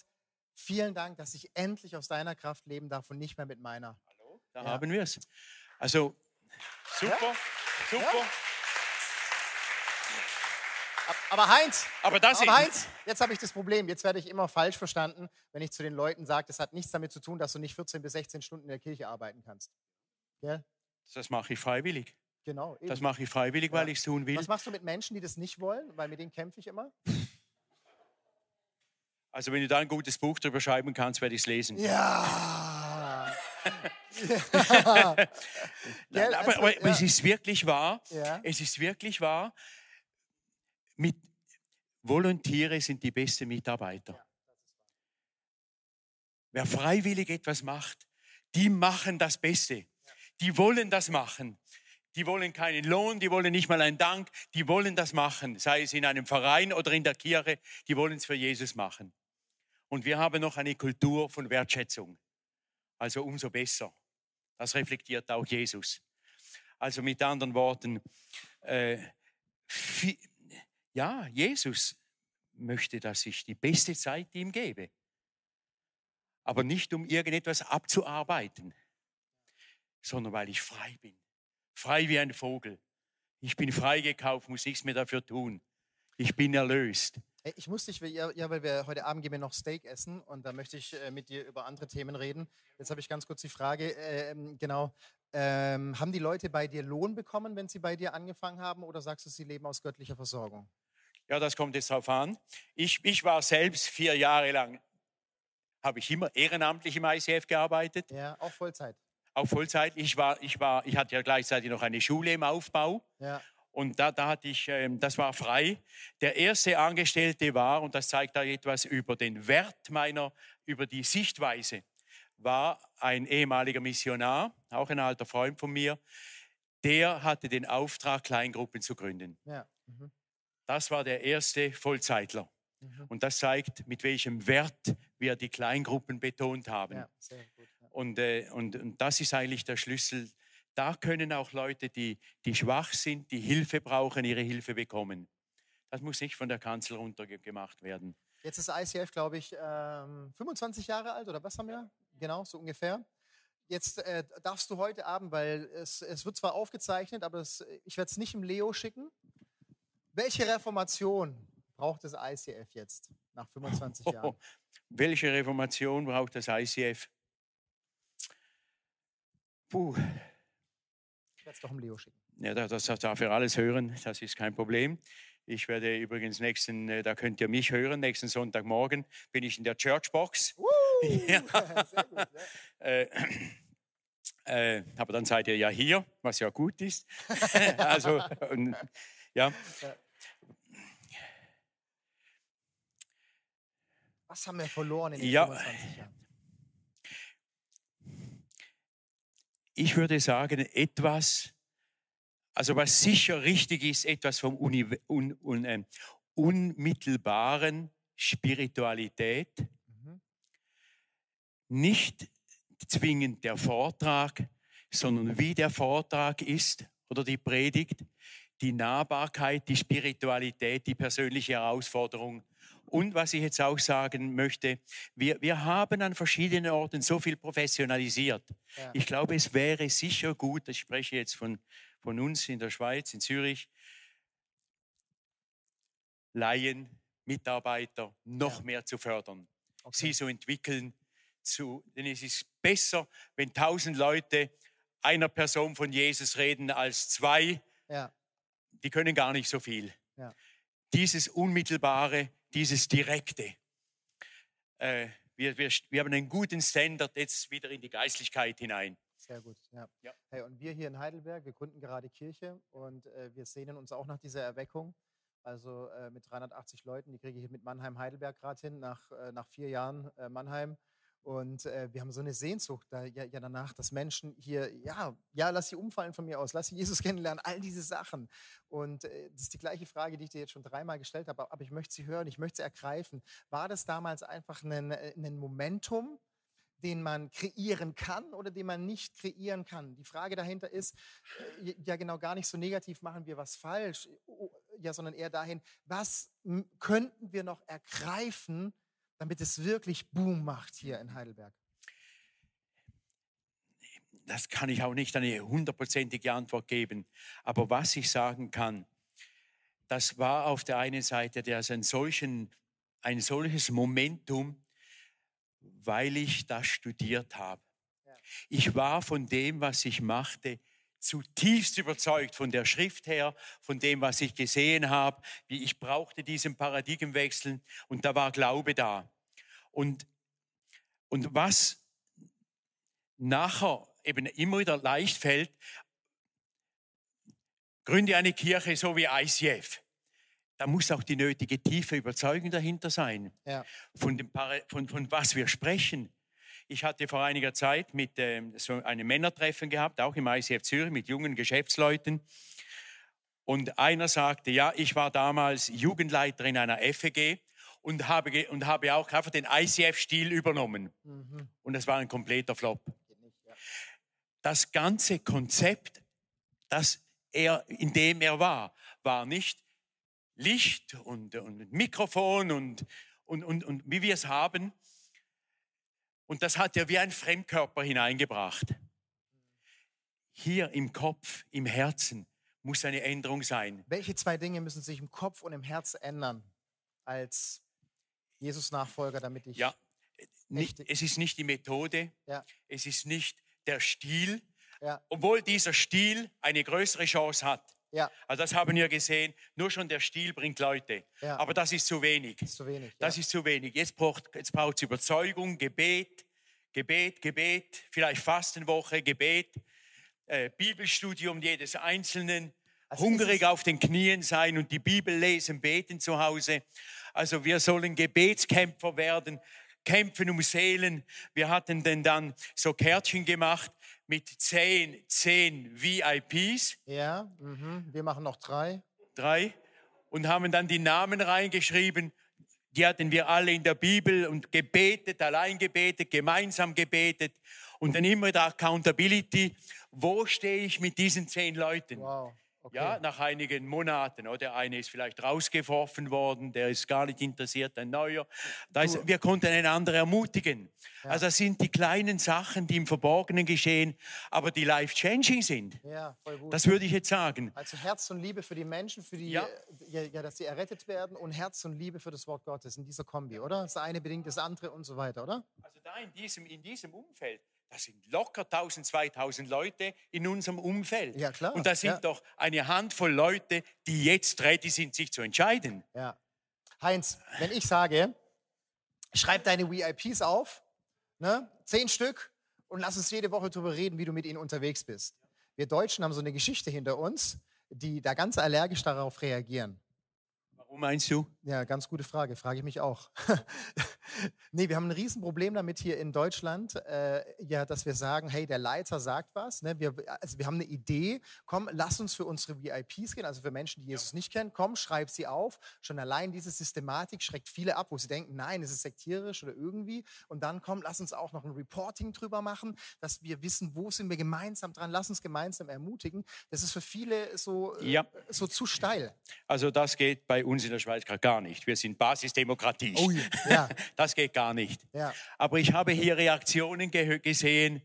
vielen Dank, dass ich endlich aus deiner Kraft leben darf und nicht mehr mit meiner. da Ja. haben wir es. Also, super, super. Ab- Aber Heinz, Aber das aber Heinz, jetzt habe ich das Problem. Jetzt werde ich immer falsch verstanden, wenn ich zu den Leuten sage, das hat nichts damit zu tun, dass du nicht 14 bis 16 Stunden in der Kirche arbeiten kannst. Gell? das mache ich freiwillig. Genau. eben. Das mache ich freiwillig, weil Ja. ich es tun will. Was machst du mit Menschen, die das nicht wollen? Weil mit denen kämpfe ich immer. Also, wenn du da ein gutes Buch drüber schreiben kannst, werde ich es lesen. Ja. Nein, Gell, aber, also, aber ja. es ist wirklich wahr. Ja. Es ist wirklich wahr. Mit Volontiere sind die besten Mitarbeiter. Wer freiwillig etwas macht, die machen das Beste. Die wollen das machen. Die wollen keinen Lohn, die wollen nicht mal einen Dank, die wollen das machen, sei es in einem Verein oder in der Kirche, die wollen es für Jesus machen. Und wir haben noch eine Kultur von Wertschätzung. Also umso besser. Das reflektiert auch Jesus. Also mit anderen Worten, äh, ja, Jesus möchte, dass ich die beste Zeit ihm gebe. Aber nicht um irgendetwas abzuarbeiten, sondern weil ich frei bin. Frei wie ein Vogel. Ich bin freigekauft, muss nichts mehr dafür tun. Ich bin erlöst. Ich muss dich, ja, weil wir heute Abend gehen wir noch Steak essen und da möchte ich äh, mit dir über andere Themen reden. Jetzt habe ich ganz kurz die Frage, ähm, genau, ähm, haben die Leute bei dir Lohn bekommen, wenn sie bei dir angefangen haben oder sagst du, sie leben aus göttlicher Versorgung? Ja, das kommt jetzt drauf an. Ich, ich war selbst vier Jahre lang, habe ich immer ehrenamtlich im ICF gearbeitet. Ja, auch Vollzeit. auch Vollzeit. Ich war, ich war, ich hatte ja gleichzeitig noch eine Schule im Aufbau Ja, und da, da hatte ich, ähm, das war frei. Der erste Angestellte war, und das zeigt da etwas über den Wert meiner, über die Sichtweise, war ein ehemaliger Missionar, auch ein alter Freund von mir. Der hatte den Auftrag, Kleingruppen zu gründen. ja. Mhm. Das war der erste Vollzeitler. Mhm. Und das zeigt, mit welchem Wert wir die Kleingruppen betont haben. Ja, gut. Ja. Und, äh, und, und das ist eigentlich der Schlüssel. Da können auch Leute, die, die schwach sind, die Hilfe brauchen, ihre Hilfe bekommen. Das muss nicht von der Kanzel runter ge- gemacht werden. Jetzt ist ICF, glaube ich, ähm, 25 Jahre alt oder was haben wir? Genau, so ungefähr. Jetzt äh, darfst du heute Abend, weil es, es wird zwar aufgezeichnet, aber es, ich werde es nicht im Leo schicken. Welche Reformation braucht das ICF jetzt nach 25 Jahren? Welche Reformation braucht das ICF? Puh, Ich werde es doch im Leo schicken. ja, das, das darf er alles hören, das ist kein Problem. Ich werde übrigens nächsten, äh, da könnt ihr mich hören, nächsten Sonntagmorgen bin ich in der Churchbox. Ja. Sehr gut. Ja. Äh, äh, aber dann seid ihr ja hier, was ja gut ist. also, und, ja. Was haben wir verloren in den Ja. 25 Jahren? Ich würde sagen, etwas, also was sicher richtig ist, etwas vom Uni, un, un, ähm, unmittelbaren Spiritualität, Mhm. nicht zwingend der Vortrag, sondern wie der Vortrag ist oder die Predigt, die Nahbarkeit, die Spiritualität, die persönliche Herausforderung. Und was ich jetzt auch sagen möchte, wir, wir haben an verschiedenen Orten so viel professionalisiert. Ja. Ich glaube, es wäre sicher gut, ich spreche jetzt von, von uns in der Schweiz, in Zürich, Laien, Mitarbeiter noch Ja. mehr zu fördern Okay. sie so entwickeln. Zu, denn es ist besser, wenn tausend Leute einer Person von Jesus reden, als zwei Ja. die können gar nicht so viel. Ja. Dieses Unmittelbare, dieses Direkte. Äh, wir, wir, wir haben einen guten Standard jetzt wieder in die Geistlichkeit hinein. Sehr gut, ja. Ja. Hey, und wir hier in Heidelberg, wir gründen gerade Kirche und äh, wir sehnen uns auch nach dieser Erweckung. Also äh, mit 380 Leuten, die kriege ich mit Mannheim-Heidelberg gerade hin, nach, äh, nach vier Jahren äh, Mannheim. Und äh, wir haben so eine Sehnsucht da, ja, ja danach, dass Menschen hier, ja, ja, lass sie umfallen von mir aus, lass sie Jesus kennenlernen, all diese Sachen. Und äh, das ist die gleiche Frage, die ich dir jetzt schon dreimal gestellt habe, aber ich möchte sie hören, ich möchte sie ergreifen. War das damals einfach ein, äh, ein Momentum, den man kreieren kann oder den man nicht kreieren kann. Die Frage dahinter ist, äh, ja genau gar nicht so negativ machen wir was falsch, ja, sondern eher dahin, was könnten wir noch ergreifen, damit es wirklich Boom macht hier in Heidelberg? das kann ich auch nicht eine hundertprozentige Antwort geben. Aber was ich sagen kann, das war auf der einen Seite der ein, solchen, ein solches Momentum, weil ich das studiert habe. Ja. Ich war von dem, was ich machte, zutiefst überzeugt von der Schrift her, von dem, was ich gesehen habe. Wie ich brauchte diesen Paradigmenwechsel und da war Glaube da. Und, und was nachher eben immer wieder leicht fällt, gründe eine Kirche so wie ICF. Da muss auch die nötige tiefe Überzeugung dahinter sein, Ja. von, dem von, von was wir sprechen. Ich hatte vor einiger Zeit mit ähm, so einem Männertreffen gehabt, auch im ICF Zürich, mit jungen Geschäftsleuten. Und einer sagte, ja, ich war damals Jugendleiter in einer FEG und habe, und habe auch einfach den ICF-Stil übernommen. Mhm. Und das war ein kompletter Flop das ganze Konzept, das er, in dem er war, war nicht Licht und, und Mikrofon und, und, und, und wie wir es haben. Und das hat er wie ein Fremdkörper hineingebracht. Hier im Kopf, im Herzen muss eine Änderung sein. Welche zwei Dinge müssen sich im Kopf und im Herz ändern als Jesus-Nachfolger, damit ich. Ja, nicht, es ist nicht die Methode, Ja. es ist nicht der Stil, Ja. obwohl dieser Stil eine größere Chance hat. Ja, Also das haben wir gesehen. Nur schon der Stil bringt Leute. Ja. Aber das ist zu wenig. ist zu wenig. Das ist zu wenig. Jetzt braucht es Überzeugung, Gebet, Gebet, Gebet, vielleicht Fastenwoche, Gebet, äh, Bibelstudium jedes Einzelnen, Also hungrig auf den Knien sein und die Bibel lesen, beten zu Hause. Also wir sollen Gebetskämpfer werden, kämpfen um Seelen. Wir hatten denn dann so Kärtchen gemacht mit zehn, zehn VIPs ja mhm. wir machen noch drei. drei und haben dann die Namen reingeschrieben. Die hatten wir alle in der Bibel und gebetet, allein gebetet, gemeinsam gebetet und dann immer der Accountability. Wo stehe ich mit diesen zehn Leuten? Wow. Okay. Ja, nach einigen Monaten. Oder? Der eine ist vielleicht rausgeworfen worden, der ist gar nicht interessiert, ein neuer. Da ist, wir konnten einander ermutigen. Also das sind die kleinen Sachen, die im Verborgenen geschehen, aber die life-changing sind. ja, voll gut. Das würde ich jetzt sagen. Also Herz und Liebe für die Menschen, für die, Ja. ja. Ja, dass sie errettet werden und Herz und Liebe für das Wort Gottes in dieser Kombi, oder? Das eine bedingt das andere und so weiter, oder? Also da in diesem, in diesem Umfeld, da sind locker 1000, 2000 Leute in unserem Umfeld. Ja, klar, Und da sind ja. doch eine Handvoll Leute, die jetzt ready sind, sich zu entscheiden. Ja. Heinz, wenn ich sage, schreib deine VIPs auf, ne? zehn Stück, und lass uns jede Woche darüber reden, wie du mit ihnen unterwegs bist. Wir Deutschen haben so eine Geschichte hinter uns, die da ganz allergisch darauf reagieren. Warum meinst du? Ja, ganz gute Frage, frage ich mich auch. nee, wir haben ein Riesenproblem damit hier in Deutschland, äh, ja, dass wir sagen, hey, der Leiter sagt was, ne? wir, also wir haben eine Idee, komm, lass uns für unsere VIPs gehen, also für Menschen, die Jesus nicht kennen, komm, schreib sie auf. Schon allein diese Systematik schreckt viele ab, wo sie denken, nein, es ist sektierisch oder irgendwie. Und dann komm, lass uns auch noch ein Reporting drüber machen, dass wir wissen, wo sind wir gemeinsam dran, lass uns gemeinsam ermutigen. Das ist für viele so, äh, Ja. so zu steil. Also das geht bei uns in der Schweiz gerade gar nicht. Wir sind Basisdemokratie. Ui, ja. Das geht gar nicht. Ja, Aber ich habe hier Reaktionen gesehen,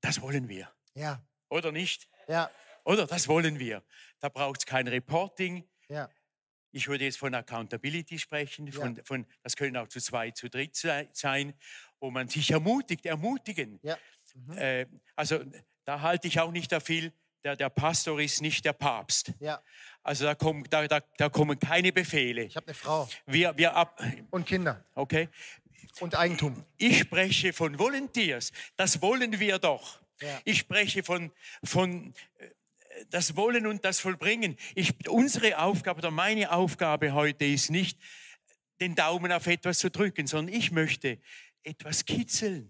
das wollen wir. ja, Oder nicht? ja, Oder das wollen wir. Da braucht es kein Reporting. ja. Ich würde jetzt von Accountability sprechen, von, von, das können auch zu zwei, zu dritt sei- sein, wo man sich ermutigt, ermutigen. Ja. Mhm. Äh, also da halte ich auch nicht da viel der, der Pastor ist nicht der Papst. Ja, Also da kommen, da, da, da kommen keine Befehle. ich habe eine Frau Wir, wir ab, und Kinder okay. und Eigentum. Ich spreche von Volunteers. Das wollen wir doch. Ja. Ich spreche von, von äh, das Wollen und das Vollbringen. Ich, unsere Aufgabe oder meine Aufgabe heute ist nicht, den Daumen auf etwas zu drücken, sondern ich möchte etwas kitzeln.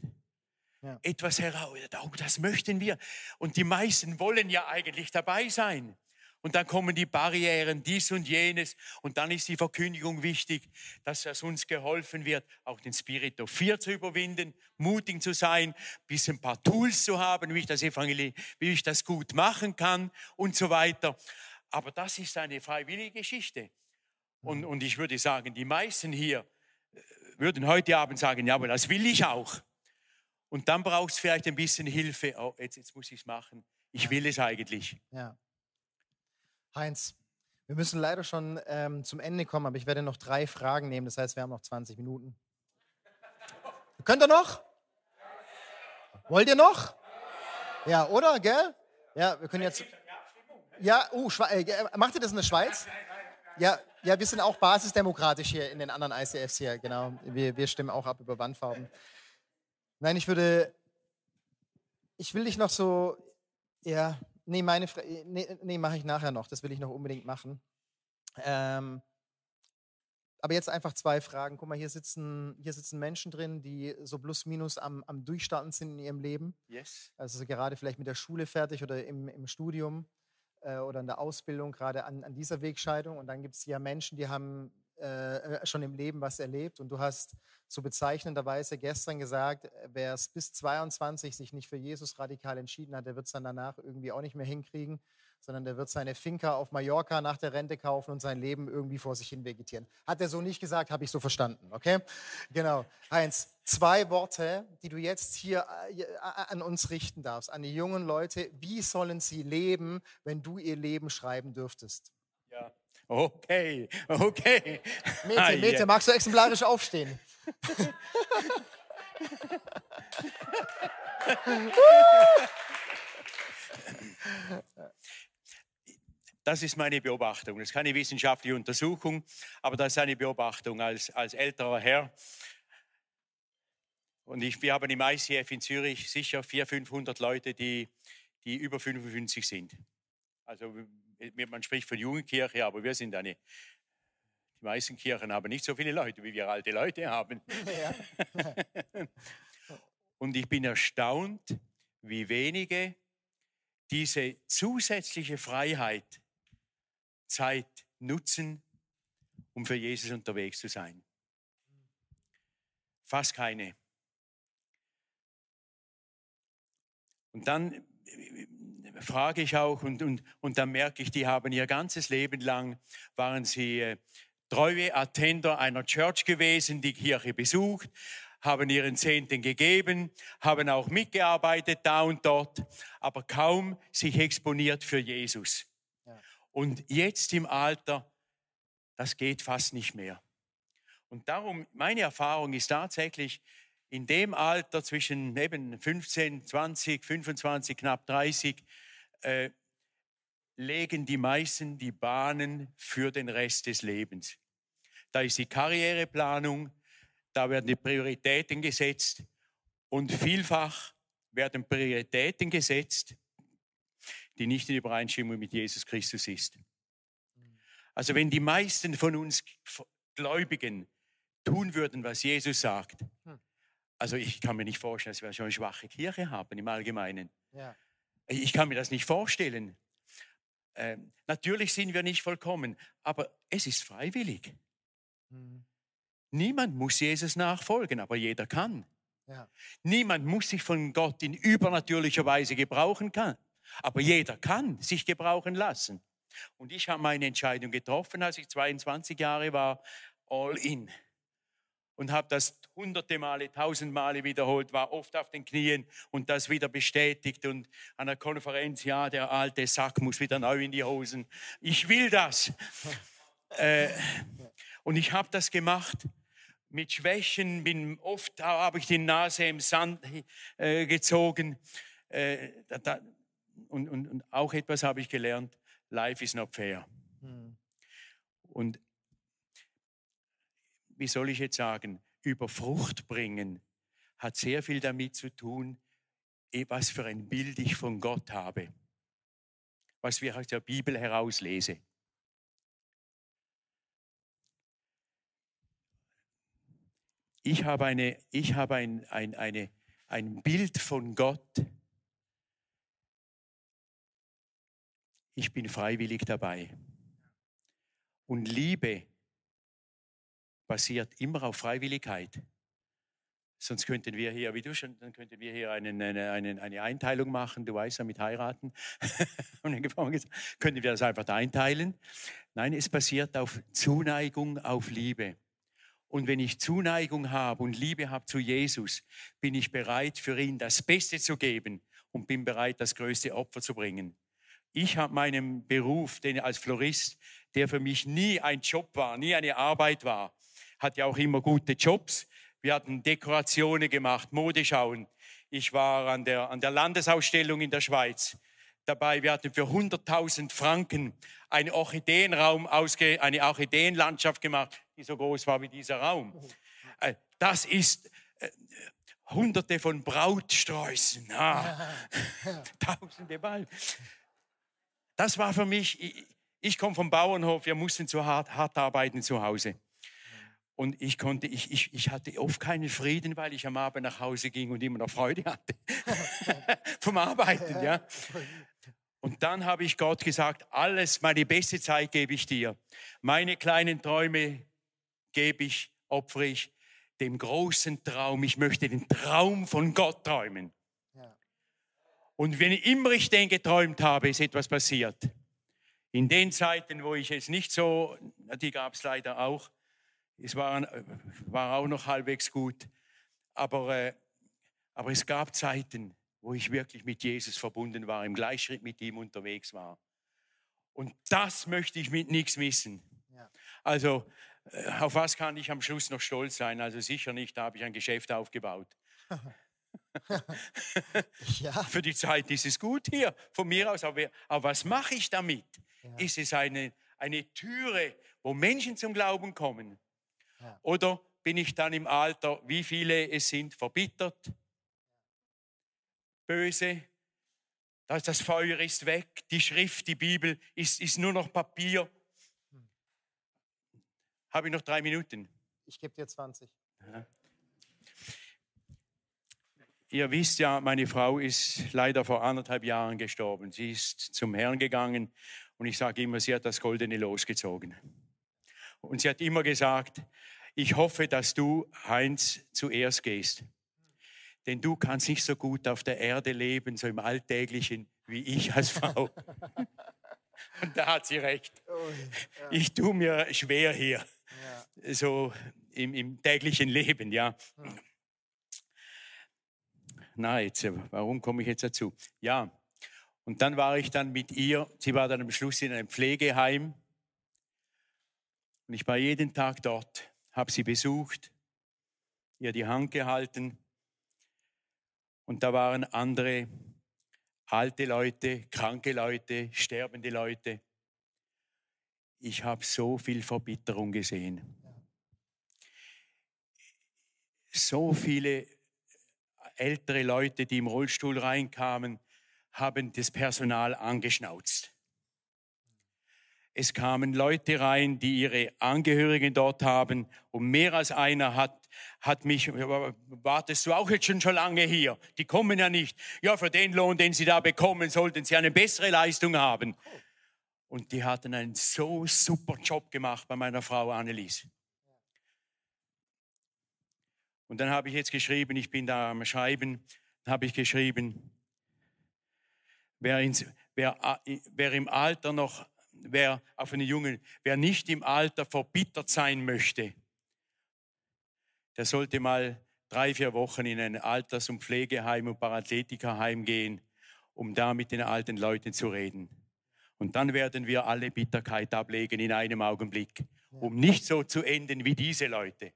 Ja. Etwas heraus. Oh, das möchten wir. Und die meisten wollen ja eigentlich dabei sein. Und dann kommen die Barrieren, dies und jenes. Und dann ist die Verkündigung wichtig, dass es uns geholfen wird, auch den Spirit of Fear zu überwinden, mutig zu sein, bis ein paar Tools zu haben, wie ich das Evangelium, wie ich das gut machen kann und so weiter. Aber das ist eine freiwillige Geschichte. Und, und ich würde sagen, die meisten hier äh, würden heute Abend sagen, ja, aber das will ich auch. Und dann braucht es vielleicht ein bisschen Hilfe. Oh, jetzt, jetzt muss ich es machen. Ich will es eigentlich. Ja. Heinz, wir müssen leider schon ähm, zum Ende kommen, aber ich werde noch drei Fragen nehmen. Das heißt, wir haben noch 20 Minuten. Könnt ihr noch? Wollt ihr noch? Ja, oder? Gell? Ja, wir können jetzt. Ja, uh, äh, macht ihr das in der Schweiz? Ja, ja, wir sind auch basisdemokratisch hier in den anderen ICFs hier, genau. Wir, wir stimmen auch ab über Wandfarben. Nein, ich würde. Ich will dich noch so. Ja, nee, meine Fra nee, nee mache ich nachher noch. Das will ich noch unbedingt machen. Ähm, aber jetzt einfach zwei Fragen. Guck mal, hier sitzen, hier sitzen Menschen drin, die so plus minus am, am Durchstarten sind in ihrem Leben. Yes. Also so gerade vielleicht mit der Schule fertig oder im, im Studium äh, oder in der Ausbildung, gerade an, an dieser Wegscheidung. Und dann gibt es ja Menschen, die haben äh, äh, schon im Leben was erlebt. Und du hast so bezeichnenderweise gestern gesagt, äh, wer es bis 22 sich nicht für Jesus radikal entschieden hat, der wird es dann danach irgendwie auch nicht mehr hinkriegen, sondern der wird seine Finca auf Mallorca nach der Rente kaufen und sein Leben irgendwie vor sich hin vegetieren. Hat er so nicht gesagt, habe ich so verstanden, okay? Genau. Heinz, zwei Worte, die du jetzt hier äh, an uns richten darfst, an die jungen Leute. Wie sollen sie leben, wenn du ihr Leben schreiben dürftest? Okay, okay. Mete, Mete, magst du exemplarisch aufstehen? Das ist meine Beobachtung. Das ist keine wissenschaftliche Untersuchung, aber das ist eine Beobachtung als, als älterer Herr. Und ich, wir haben im ICF in Zürich sicher 400, 500 Leute, die, die über 55 sind. Also man spricht von Jugendkirche, aber wir sind eine. Die meisten Kirchen haben nicht so viele Leute, wie wir alte Leute haben. Ja. Und ich bin erstaunt, wie wenige diese zusätzliche Freiheit, Zeit nutzen, um für Jesus unterwegs zu sein. Fast keine. Und dann äh, frage ich auch und, und, und dann merke ich, die haben ihr ganzes Leben lang, waren sie äh, treue Attender einer Church gewesen, die Kirche besucht, haben ihren Zehnten gegeben, haben auch mitgearbeitet da und dort, aber kaum sich exponiert für Jesus. Ja. Und jetzt im Alter, das geht fast nicht mehr. Und darum, meine Erfahrung ist tatsächlich, in dem Alter zwischen eben 15, 20, 25, knapp 30, äh, legen die meisten die Bahnen für den Rest des Lebens. Da ist die Karriereplanung, da werden die Prioritäten gesetzt und vielfach werden Prioritäten gesetzt, die nicht in Übereinstimmung mit Jesus Christus ist. Also wenn die meisten von uns Gläubigen tun würden, was Jesus sagt, also ich kann mir nicht vorstellen, dass wir schon eine schwache Kirche haben im Allgemeinen. Ja. Ich kann mir das nicht vorstellen. Ähm, natürlich sind wir nicht vollkommen, aber es ist freiwillig. Hm. Niemand muss Jesus nachfolgen, aber jeder kann. Ja. Niemand muss sich von Gott in übernatürlicher Weise gebrauchen kann, aber jeder kann sich gebrauchen lassen. Und ich habe meine Entscheidung getroffen, als ich 22 Jahre war, all in. Und habe das hunderte Male, tausend Male wiederholt, war oft auf den Knien und das wieder bestätigt. Und an der Konferenz, ja, der alte Sack muss wieder neu in die Hosen. Ich will das. äh, und ich habe das gemacht mit Schwächen, bin oft habe ich die Nase im Sand äh, gezogen. Äh, da, und, und, und auch etwas habe ich gelernt, life is not fair. Hm. Und wie soll ich jetzt sagen, über Frucht bringen hat sehr viel damit zu tun, eh, was für ein Bild ich von Gott habe, was wir aus der Bibel herauslese. Ich habe, eine, ich habe ein, ein, eine, ein Bild von Gott. Ich bin freiwillig dabei. Und Liebe basiert immer auf Freiwilligkeit. Sonst könnten wir hier, wie du schon, dann könnten wir hier einen, eine, eine, eine Einteilung machen, du weißt ja, mit heiraten. könnten wir das einfach einteilen. Nein, es basiert auf Zuneigung, auf Liebe. Und wenn ich Zuneigung habe und Liebe habe zu Jesus, bin ich bereit, für ihn das Beste zu geben und bin bereit, das größte Opfer zu bringen. Ich habe meinen Beruf, den als Florist, der für mich nie ein Job war, nie eine Arbeit war, hat ja auch immer gute Jobs. Wir hatten Dekorationen gemacht, Modeschauen. Ich war an der, an der Landesausstellung in der Schweiz dabei. Wir hatten für 100.000 Franken einen Orchideenraum, ausge, eine Orchideenlandschaft gemacht die so groß war wie dieser Raum. Äh, das ist äh, hunderte von Brautsträußen, ah, tausende Ball. Das war für mich, ich, ich komme vom Bauernhof, wir mussten zu hart, hart arbeiten zu Hause. Und ich konnte, ich, ich, ich hatte oft keinen Frieden, weil ich am Abend nach Hause ging und immer noch Freude hatte vom Arbeiten, ja. Und dann habe ich Gott gesagt, alles, meine beste Zeit gebe ich dir. Meine kleinen Träume gebe ich, opfere ich dem großen Traum. Ich möchte den Traum von Gott träumen. Ja. Und wenn immer ich den geträumt habe, ist etwas passiert. In den Zeiten, wo ich es nicht so, die gab es leider auch, es war, war auch noch halbwegs gut, aber, äh, aber es gab Zeiten, wo ich wirklich mit Jesus verbunden war, im Gleichschritt mit ihm unterwegs war. Und das möchte ich mit nichts missen. Ja. Also äh, auf was kann ich am Schluss noch stolz sein? Also sicher nicht, da habe ich ein Geschäft aufgebaut. ja. Für die Zeit ist es gut hier, von mir aus. Aber, aber was mache ich damit? Ja. Ist es eine, eine Türe, wo Menschen zum Glauben kommen? Ja. Oder bin ich dann im Alter, wie viele es sind, verbittert, böse? Das, das Feuer ist weg, die Schrift, die Bibel ist, ist nur noch Papier habe ich noch drei Minuten? Ich gebe dir 20. Ja. Ihr wisst ja, meine Frau ist leider vor anderthalb Jahren gestorben. Sie ist zum Herrn gegangen und ich sage immer, sie hat das Goldene losgezogen. Und sie hat immer gesagt, ich hoffe, dass du, Heinz, zuerst gehst. Denn du kannst nicht so gut auf der Erde leben, so im Alltäglichen, wie ich als Frau. Und da hat sie recht. Ich tue mir schwer hier so im, im, täglichen Leben, ja. Na, jetzt, warum komme ich jetzt dazu? Ja, und dann war ich dann mit ihr, sie war dann am Schluss in einem Pflegeheim und ich war jeden Tag dort, habe sie besucht, ihr die Hand gehalten und da waren andere alte Leute, kranke Leute, sterbende Leute. Ich habe so viel Verbitterung gesehen so viele ältere Leute, die im Rollstuhl reinkamen, haben das Personal angeschnauzt. Es kamen Leute rein, die ihre Angehörigen dort haben und mehr als einer hat, hat mich, wartest du auch jetzt schon schon lange hier? Die kommen ja nicht. Ja, für den Lohn, den sie da bekommen, sollten sie eine bessere Leistung haben. Und die hatten einen so super Job gemacht bei meiner Frau Annelies. Und dann habe ich jetzt geschrieben, ich bin da am Schreiben, habe ich geschrieben, wer, ins, wer, wer im Alter noch, wer auf einen Jungen, wer nicht im Alter verbittert sein möchte, der sollte mal drei, vier Wochen in ein Alters- und Pflegeheim und Paraathletikerheim gehen, um da mit den alten Leuten zu reden. Und dann werden wir alle Bitterkeit ablegen in einem Augenblick, um nicht so zu enden wie diese Leute.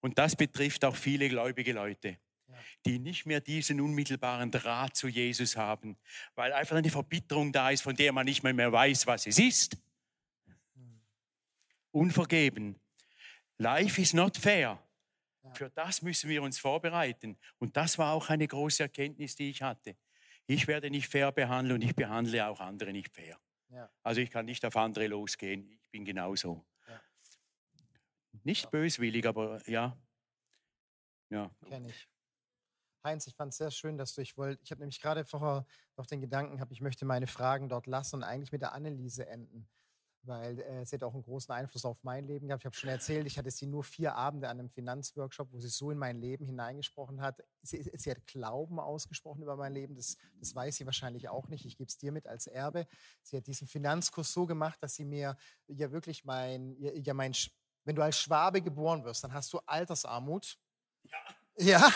Und das betrifft auch viele gläubige Leute. Die nicht mehr diesen unmittelbaren Draht zu Jesus haben, weil einfach eine Verbitterung da ist, von der man nicht mehr, mehr weiß, was es ist. Unvergeben. Life is not fair. Für das müssen wir uns vorbereiten. Und das war auch eine große Erkenntnis, die ich hatte. Ich werde nicht fair behandeln und ich behandle auch andere nicht fair. Ja. Also ich kann nicht auf andere losgehen. Ich bin genauso. Ja. Nicht ja. böswillig, aber ja. Ja. Kenne ich. Heinz, ich fand es sehr schön, dass du, ich wollte, ich habe nämlich gerade vorher noch den Gedanken gehabt, ich möchte meine Fragen dort lassen und eigentlich mit der Anneliese enden weil äh, sie hat auch einen großen Einfluss auf mein Leben gehabt. Ich habe schon erzählt, ich hatte sie nur vier Abende an einem Finanzworkshop, wo sie so in mein Leben hineingesprochen hat. Sie, sie hat Glauben ausgesprochen über mein Leben, das, das weiß sie wahrscheinlich auch nicht. Ich gebe es dir mit als Erbe. Sie hat diesen Finanzkurs so gemacht, dass sie mir ja wirklich mein, ja mein, wenn du als Schwabe geboren wirst, dann hast du Altersarmut. Ja. Ja,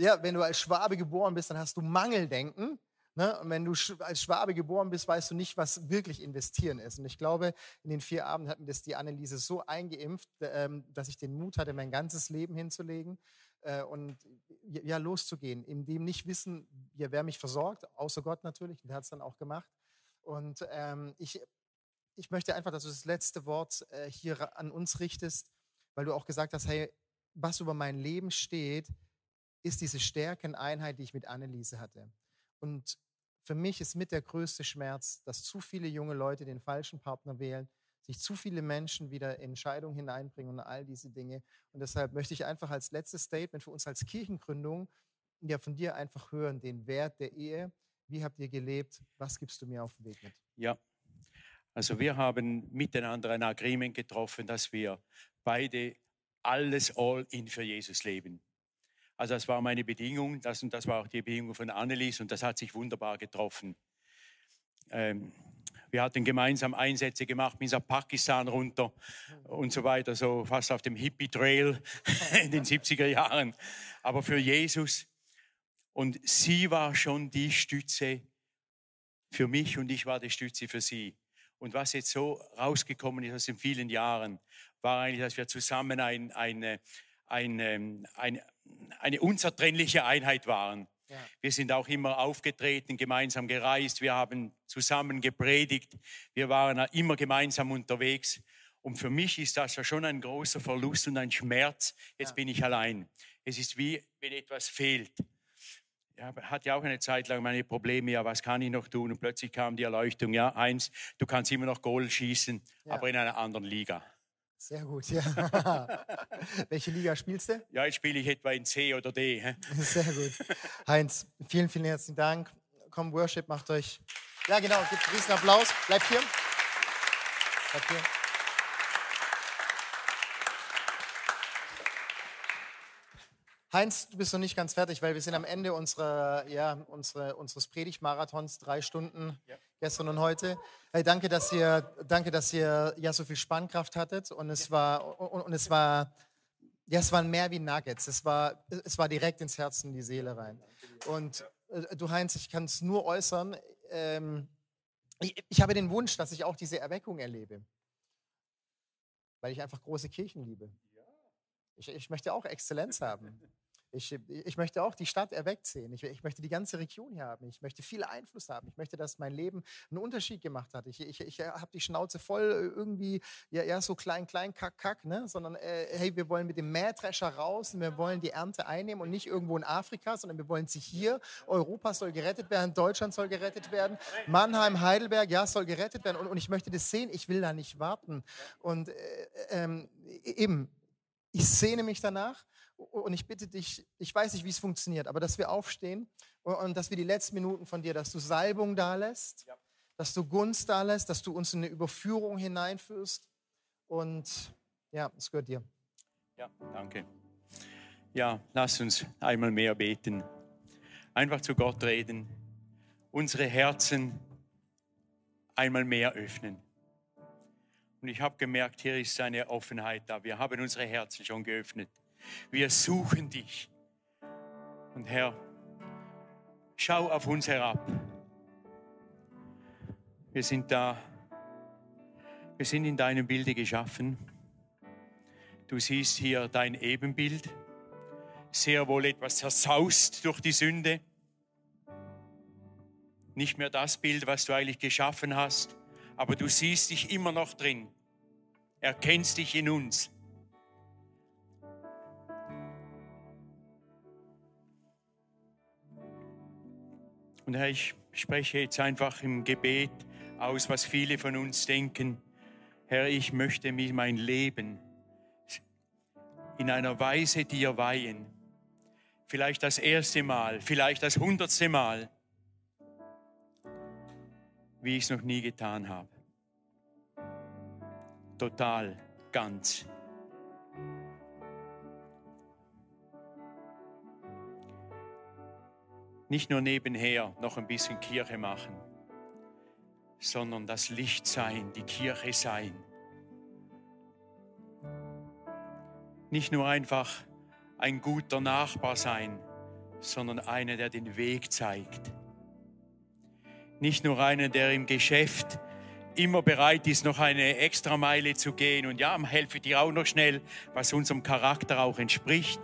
ja wenn du als Schwabe geboren bist, dann hast du Mangeldenken. Ne? Und wenn du als Schwabe geboren bist, weißt du nicht, was wirklich investieren ist. Und ich glaube, in den vier Abenden hat mir das die Anneliese so eingeimpft, ähm, dass ich den Mut hatte, mein ganzes Leben hinzulegen äh, und ja, loszugehen, in dem nicht wissen, ja, wer mich versorgt, außer Gott natürlich, der hat es dann auch gemacht. Und ähm, ich, ich möchte einfach, dass du das letzte Wort äh, hier an uns richtest, weil du auch gesagt hast, hey, was über mein Leben steht, ist diese Stärkeneinheit, die ich mit Anneliese hatte. Und für mich ist mit der größte Schmerz, dass zu viele junge Leute den falschen Partner wählen, sich zu viele Menschen wieder in Entscheidungen hineinbringen und all diese Dinge. Und deshalb möchte ich einfach als letztes Statement für uns als Kirchengründung ja von dir einfach hören, den Wert der Ehe. Wie habt ihr gelebt? Was gibst du mir auf den Weg mit? Ja, also wir haben miteinander ein Agreement getroffen, dass wir beide alles all in für Jesus leben. Also das war meine Bedingung, das und das war auch die Bedingung von Annelies und das hat sich wunderbar getroffen. Ähm, wir hatten gemeinsam Einsätze gemacht, bis nach Pakistan runter und so weiter, so fast auf dem Hippie-Trail in den 70er Jahren. Aber für Jesus. Und sie war schon die Stütze für mich und ich war die Stütze für sie. Und was jetzt so rausgekommen ist aus den vielen Jahren, war eigentlich, dass wir zusammen ein, eine, eine, eine, eine unzertrennliche Einheit waren. Ja. Wir sind auch immer aufgetreten, gemeinsam gereist, wir haben zusammen gepredigt, wir waren immer gemeinsam unterwegs. Und für mich ist das ja schon ein großer Verlust und ein Schmerz. Jetzt ja. bin ich allein. Es ist wie, wenn etwas fehlt. Ich hatte ja auch eine Zeit lang meine Probleme, ja, was kann ich noch tun? Und plötzlich kam die Erleuchtung, ja, eins, du kannst immer noch Goal schießen, ja. aber in einer anderen Liga. Sehr gut, ja. Welche Liga spielst du? Ja, jetzt spiele ich etwa in C oder D. He? Sehr gut. Heinz, vielen, vielen herzlichen Dank. Komm, Worship, macht euch. Ja, genau, gibt einen riesen Applaus. Bleibt hier. Bleibt hier. Heinz, du bist noch nicht ganz fertig, weil wir sind am Ende unserer, ja, unsere, unseres Predigtmarathons, drei Stunden ja. gestern und heute. Hey, danke, dass ihr, danke, dass ihr ja so viel Spannkraft hattet und es war und, und es war ja, es waren mehr wie Nuggets. Es war, es war direkt ins Herz und die Seele rein. Und äh, du Heinz, ich kann es nur äußern. Ähm, ich, ich habe den Wunsch, dass ich auch diese Erweckung erlebe, weil ich einfach große Kirchen liebe. Ich, ich möchte auch Exzellenz haben. Ich, ich möchte auch die Stadt erweckt sehen. Ich, ich, möchte die ganze Region hier haben. Ich möchte viel Einfluss haben. Ich möchte, dass mein Leben einen Unterschied gemacht hat. Ich, ich, ich habe die Schnauze voll äh, irgendwie, ja, ja so klein, klein, kack, kack, ne? sondern äh, hey, wir wollen mit dem Mähdrescher raus und wir wollen die Ernte einnehmen und nicht irgendwo in Afrika, sondern wir wollen sie hier. Europa soll gerettet werden, Deutschland soll gerettet werden, Mannheim, Heidelberg, ja, soll gerettet werden. Und, und ich möchte das sehen. Ich will da nicht warten. Und äh, ähm, eben, ich sehne mich danach und ich bitte dich, ich weiß nicht, wie es funktioniert, aber dass wir aufstehen und, und dass wir die letzten Minuten von dir, dass du Salbung da lässt, ja. dass du Gunst da lässt, dass du uns in eine Überführung hineinführst. Und ja, es gehört dir. Ja, danke. Ja, lass uns einmal mehr beten. Einfach zu Gott reden. Unsere Herzen einmal mehr öffnen. Und ich habe gemerkt, hier ist eine Offenheit da. Wir haben unsere Herzen schon geöffnet. Wir suchen dich. Und Herr, schau auf uns herab. Wir sind da. Wir sind in deinem Bilde geschaffen. Du siehst hier dein Ebenbild. sehr wohl etwas zersaust durch die Sünde. Nicht mehr das Bild, was du eigentlich geschaffen hast, aber du siehst dich immer noch drin. Erkennst dich in uns. Und Herr, ich spreche jetzt einfach im Gebet aus, was viele von uns denken. Herr, ich möchte mir mein Leben in einer Weise dir weihen. Vielleicht das erste Mal, vielleicht das hundertste Mal, wie ich es noch nie getan habe. Total, ganz. Nicht nur nebenher noch ein bisschen Kirche machen, sondern das Licht sein, die Kirche sein. Nicht nur einfach ein guter Nachbar sein, sondern einer, der den Weg zeigt. Nicht nur einer, der im Geschäft immer bereit ist, noch eine extra Meile zu gehen und ja, helfe dir auch noch schnell, was unserem Charakter auch entspricht,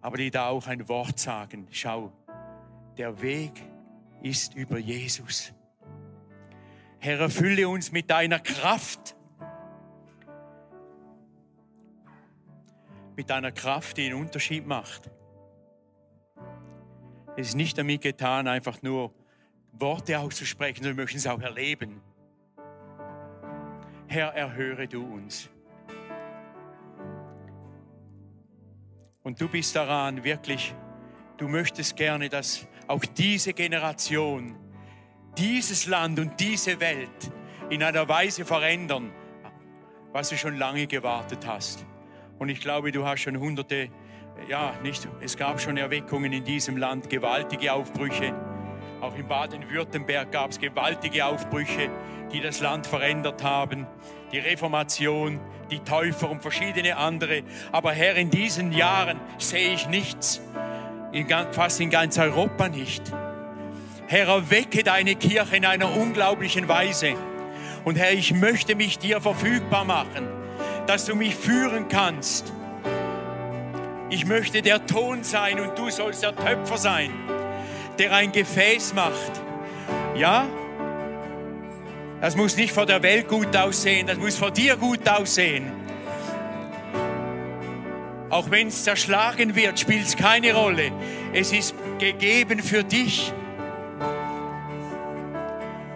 aber die da auch ein Wort sagen. Schau, der Weg ist über Jesus. Herr, erfülle uns mit deiner Kraft. Mit deiner Kraft, die einen Unterschied macht. Es ist nicht damit getan, einfach nur Worte auszusprechen, sondern wir möchten es auch erleben. Herr, erhöre du uns. Und du bist daran wirklich, du möchtest gerne, dass auch diese Generation, dieses Land und diese Welt in einer Weise verändern, was du schon lange gewartet hast. Und ich glaube, du hast schon hunderte, ja, nicht, es gab schon Erweckungen in diesem Land, gewaltige Aufbrüche. Auch in Baden-Württemberg gab es gewaltige Aufbrüche, die das Land verändert haben. Die Reformation, die Täufer und verschiedene andere. Aber Herr, in diesen Jahren sehe ich nichts in, fast in ganz Europa nicht. Herr, erwecke deine Kirche in einer unglaublichen Weise. Und Herr, ich möchte mich dir verfügbar machen, dass du mich führen kannst. Ich möchte der Ton sein und du sollst der Töpfer sein, der ein Gefäß macht. Ja? Das muss nicht vor der Welt gut aussehen, das muss vor dir gut aussehen. Auch wenn es zerschlagen wird, spielt es keine Rolle. Es ist gegeben für dich.